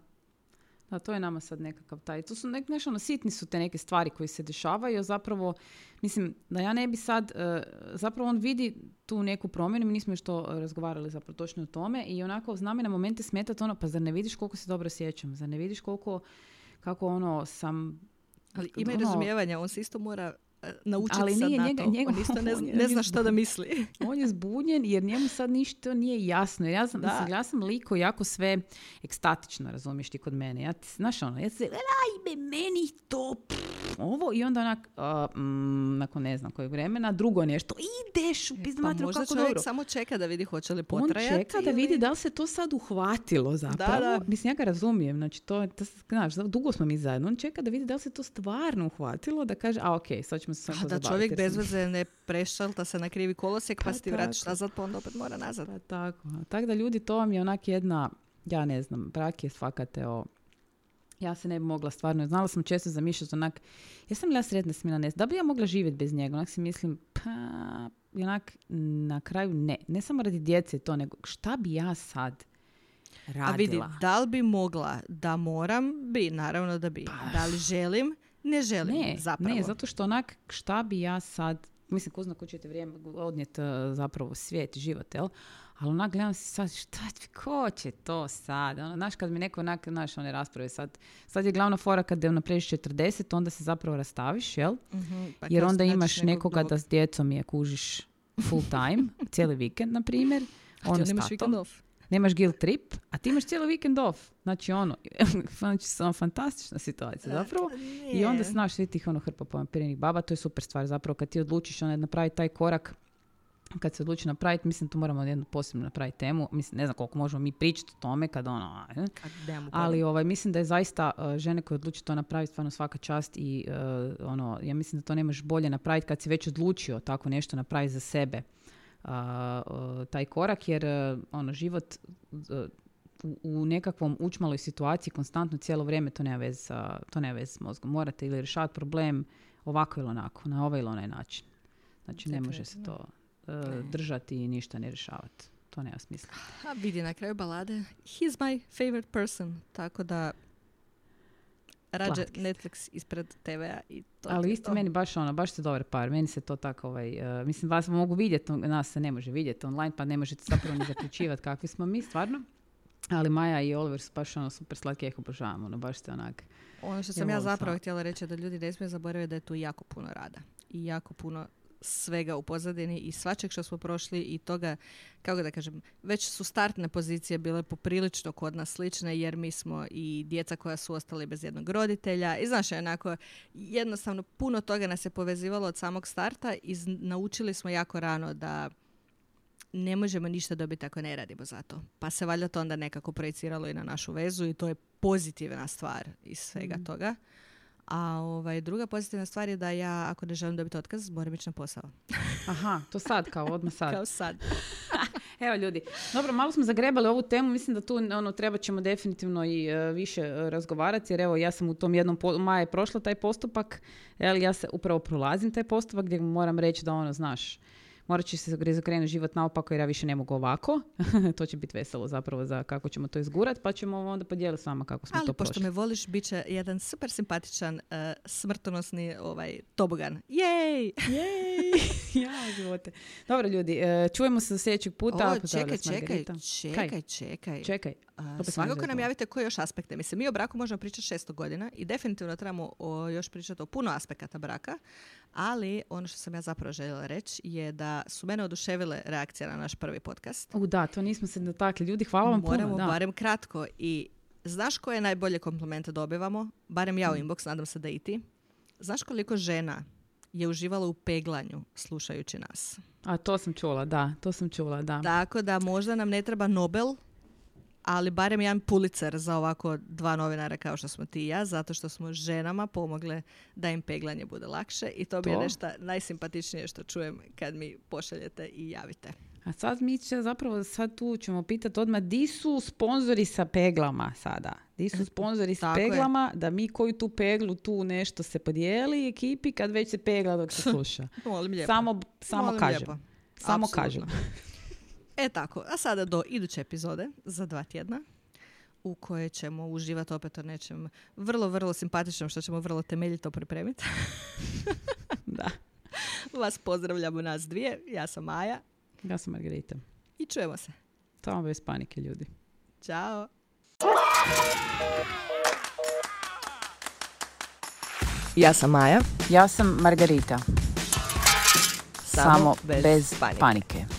Da, to je nama sad nekakav taj. To su nek, nešto, ono, sitni su te neke stvari koje se dešavaju, zapravo, mislim, da ja ne bi sad, e, zapravo on vidi tu neku promjenu, mi nismo još to razgovarali zapravo točno o tome i onako zna mi na momente smetati ono, pa zar ne vidiš koliko se dobro sjećam, zar ne vidiš koliko, kako ono sam... Ali ima i ono, razumijevanja, on se isto mora naučiti Ali sad nije na njega- to. njega- on isto ne, on je- ne on zna što da misli. On je zbunjen jer njemu sad ništa nije jasno. Ja sam, Da. mislim, ja sam lik koji jako sve ekstatično, razumiješ ti kod mene. Ja ti, znaš ono, ja se, ajme, meni to, pff, ovo i onda onak, a, mm, nakon ne znam kojeg vremena, drugo nešto, ideš u pizdu Pa možda kako čovjek dobro. samo čeka da vidi hoće li On potrajati. čeka da vidi da li se to sad uhvatilo zapravo. da. Mislim, ja ga razumijem. Znači, to, to, znaš, dugo smo mi zajedno. On čeka da vidi da li se to stvarno uhvatilo, da kaže, a ok, sad ćemo se samo A da čovjek bez veze ne prešalta se na krivi kolosijek pa Pa si ti vratiš nazad pa onda opet mora nazad. Pa tako. Tako da ljudi, to vam je onak jedna, ja ne znam, brak je svakateo ja se ne bi mogla stvarno, znala sam često zamišljati onak, jesam li ja sretna s Milanes, da bi ja mogla živjeti bez njega, onak si mislim, pa, onak, na kraju ne, ne samo radi djece to, nego šta bi ja sad radila? A vidi, da li bi mogla da moram? Bi, naravno da bi. Da li želim? Ne želim ne, zapravo. ne, zato što onak, šta bi ja sad, mislim, ko zna ko će ti vrijeme odnijeti zapravo svijet, život, jel? Ali onak gledam se sad, šta, ko će to sad? Ono, znaš, kad mi neko onak, znaš, one rasprave sad, sad je glavna fora kad je naprežiš 40, onda se zapravo rastaviš, jel? Mhm, pa Jer onda imaš nekog nekoga novog. da s djecom je kužiš full time, cijeli vikend, na primjer. A ti onda s imaš tatom. Nemaš guilt trip, a ti imaš cijeli vikend off. Znači ono, znači samo fantastična situacija zapravo. I onda znaš svi tih ono hrpa pompiranih baba, to je super stvar zapravo kad ti odlučiš ono napraviti taj korak kad se odluči napraviti, mislim tu moramo jednu posebnu napraviti temu, mislim ne znam koliko možemo mi pričati o tome kad ono, ali ovaj, mislim da je zaista uh, žene koje odluče to napraviti stvarno svaka čast i uh, ono, ja mislim da to ne možeš bolje napraviti kad si već odlučio tako nešto napraviti za sebe taj korak jer uh, ono, život uh, u, u nekakvom učmaloj situaciji konstantno cijelo vrijeme to nema veze sa, to nema veze s mozgom. Morate ili rješavati problem ovako ili onako, na ovaj ili onaj način. Znači ne može se to uh, držati i ništa ne rješavati. To nema smisla. A vidi na kraju balade, he's my favorite person, tako da rađe. Netflix ispred TV-a i to Ali isto to. meni baš ono, baš ste dobar par. Meni se to tako, ovaj, uh, mislim, vas mogu vidjeti, nas se ne može vidjeti online, pa ne možete zapravo ni zaključivati kakvi smo mi, stvarno. Ali Maja i Oliver su baš ono super slatki, ja ih obožavam, ono, baš ste onak. Ono što sam ja zapravo samo. htjela reći je da ljudi ne smiju zaboraviti da je tu jako puno rada i jako puno svega u pozadini i svačeg što smo prošli i toga, kako da kažem, već su startne pozicije bile poprilično kod nas slične jer mi smo i djeca koja su ostali bez jednog roditelja i znaš, onako, jednostavno puno toga nas je povezivalo od samog starta i naučili smo jako rano da ne možemo ništa dobiti ako ne radimo za to. Pa se valjda to onda nekako projeciralo i na našu vezu i to je pozitivna stvar iz svega toga. A ovaj, druga pozitivna stvar je da ja, ako ne želim dobiti otkaz, moram ići na posao. Aha, to sad kao, odmah sad. Kao sad. Evo ljudi, dobro, malo smo zagrebali ovu temu, mislim da tu ono, trebat ćemo definitivno i e, više e, razgovarati, jer evo ja sam u tom jednom, po, Maja je prošla taj postupak, jel, ja se upravo prolazim taj postupak gdje moram reći da ono, znaš, morat će se zakrenuti život naopako jer ja više ne mogu ovako. to će biti veselo zapravo za kako ćemo to izgurat, pa ćemo onda podijeliti s vama kako smo Ali to pošto prošli. me voliš, bit će jedan super simpatičan, eh, smrtonosni ovaj, tobogan. Jej! Jej! ja, živote. Dobro ljudi, e, čujemo se do sljedećeg puta. O, čekaj, čekaj, čekaj, Kaj? čekaj. Čekaj. Sam svakako nam javite koje još aspekte. Mislim, mi o braku možemo pričati 600 godina i definitivno trebamo o, još pričati o puno aspekata braka, ali ono što sam ja zapravo željela reći je da su mene oduševile reakcije na naš prvi podcast. U, da, to nismo se dotakli. Ljudi, hvala vam Moramo puno. Da. barem kratko i znaš koje najbolje komplimente dobivamo? Barem ja u inbox, nadam se da i ti. Znaš koliko žena je uživalo u peglanju slušajući nas? A to sam čula, da, to sam čula, da. Tako da možda nam ne treba Nobel, ali barem jedan Pulitzer za ovako dva novinara kao što smo ti i ja, zato što smo ženama pomogle da im peglanje bude lakše i to, mi je To? nešto najsimpatičnije što čujem kad mi pošaljete i javite. A sad mi će zapravo, sad tu ćemo pitati odmah, di su sponzori sa peglama sada? Di su sponzori sa Tako je. peglama, da mi koju tu peglu tu nešto se podijeli ekipi kad već se pegla dok se sluša. Molim lijepo. samo samo Molim kažem. lijepo. Samo Apsolutno. kažem. E tako, a sada do iduće epizode za dva tjedna u kojoj ćemo uživati opet o nečem vrlo, vrlo simpatičnom što ćemo vrlo temeljito pripremiti. Da. Vas pozdravljamo nas dvije, ja sam Maja Ja sam Margarita. i čujemo se. Samo bez panike, ljudi. Ćao! Ja sam Maja. Ja sam Margarita. Samo bez panike. panike.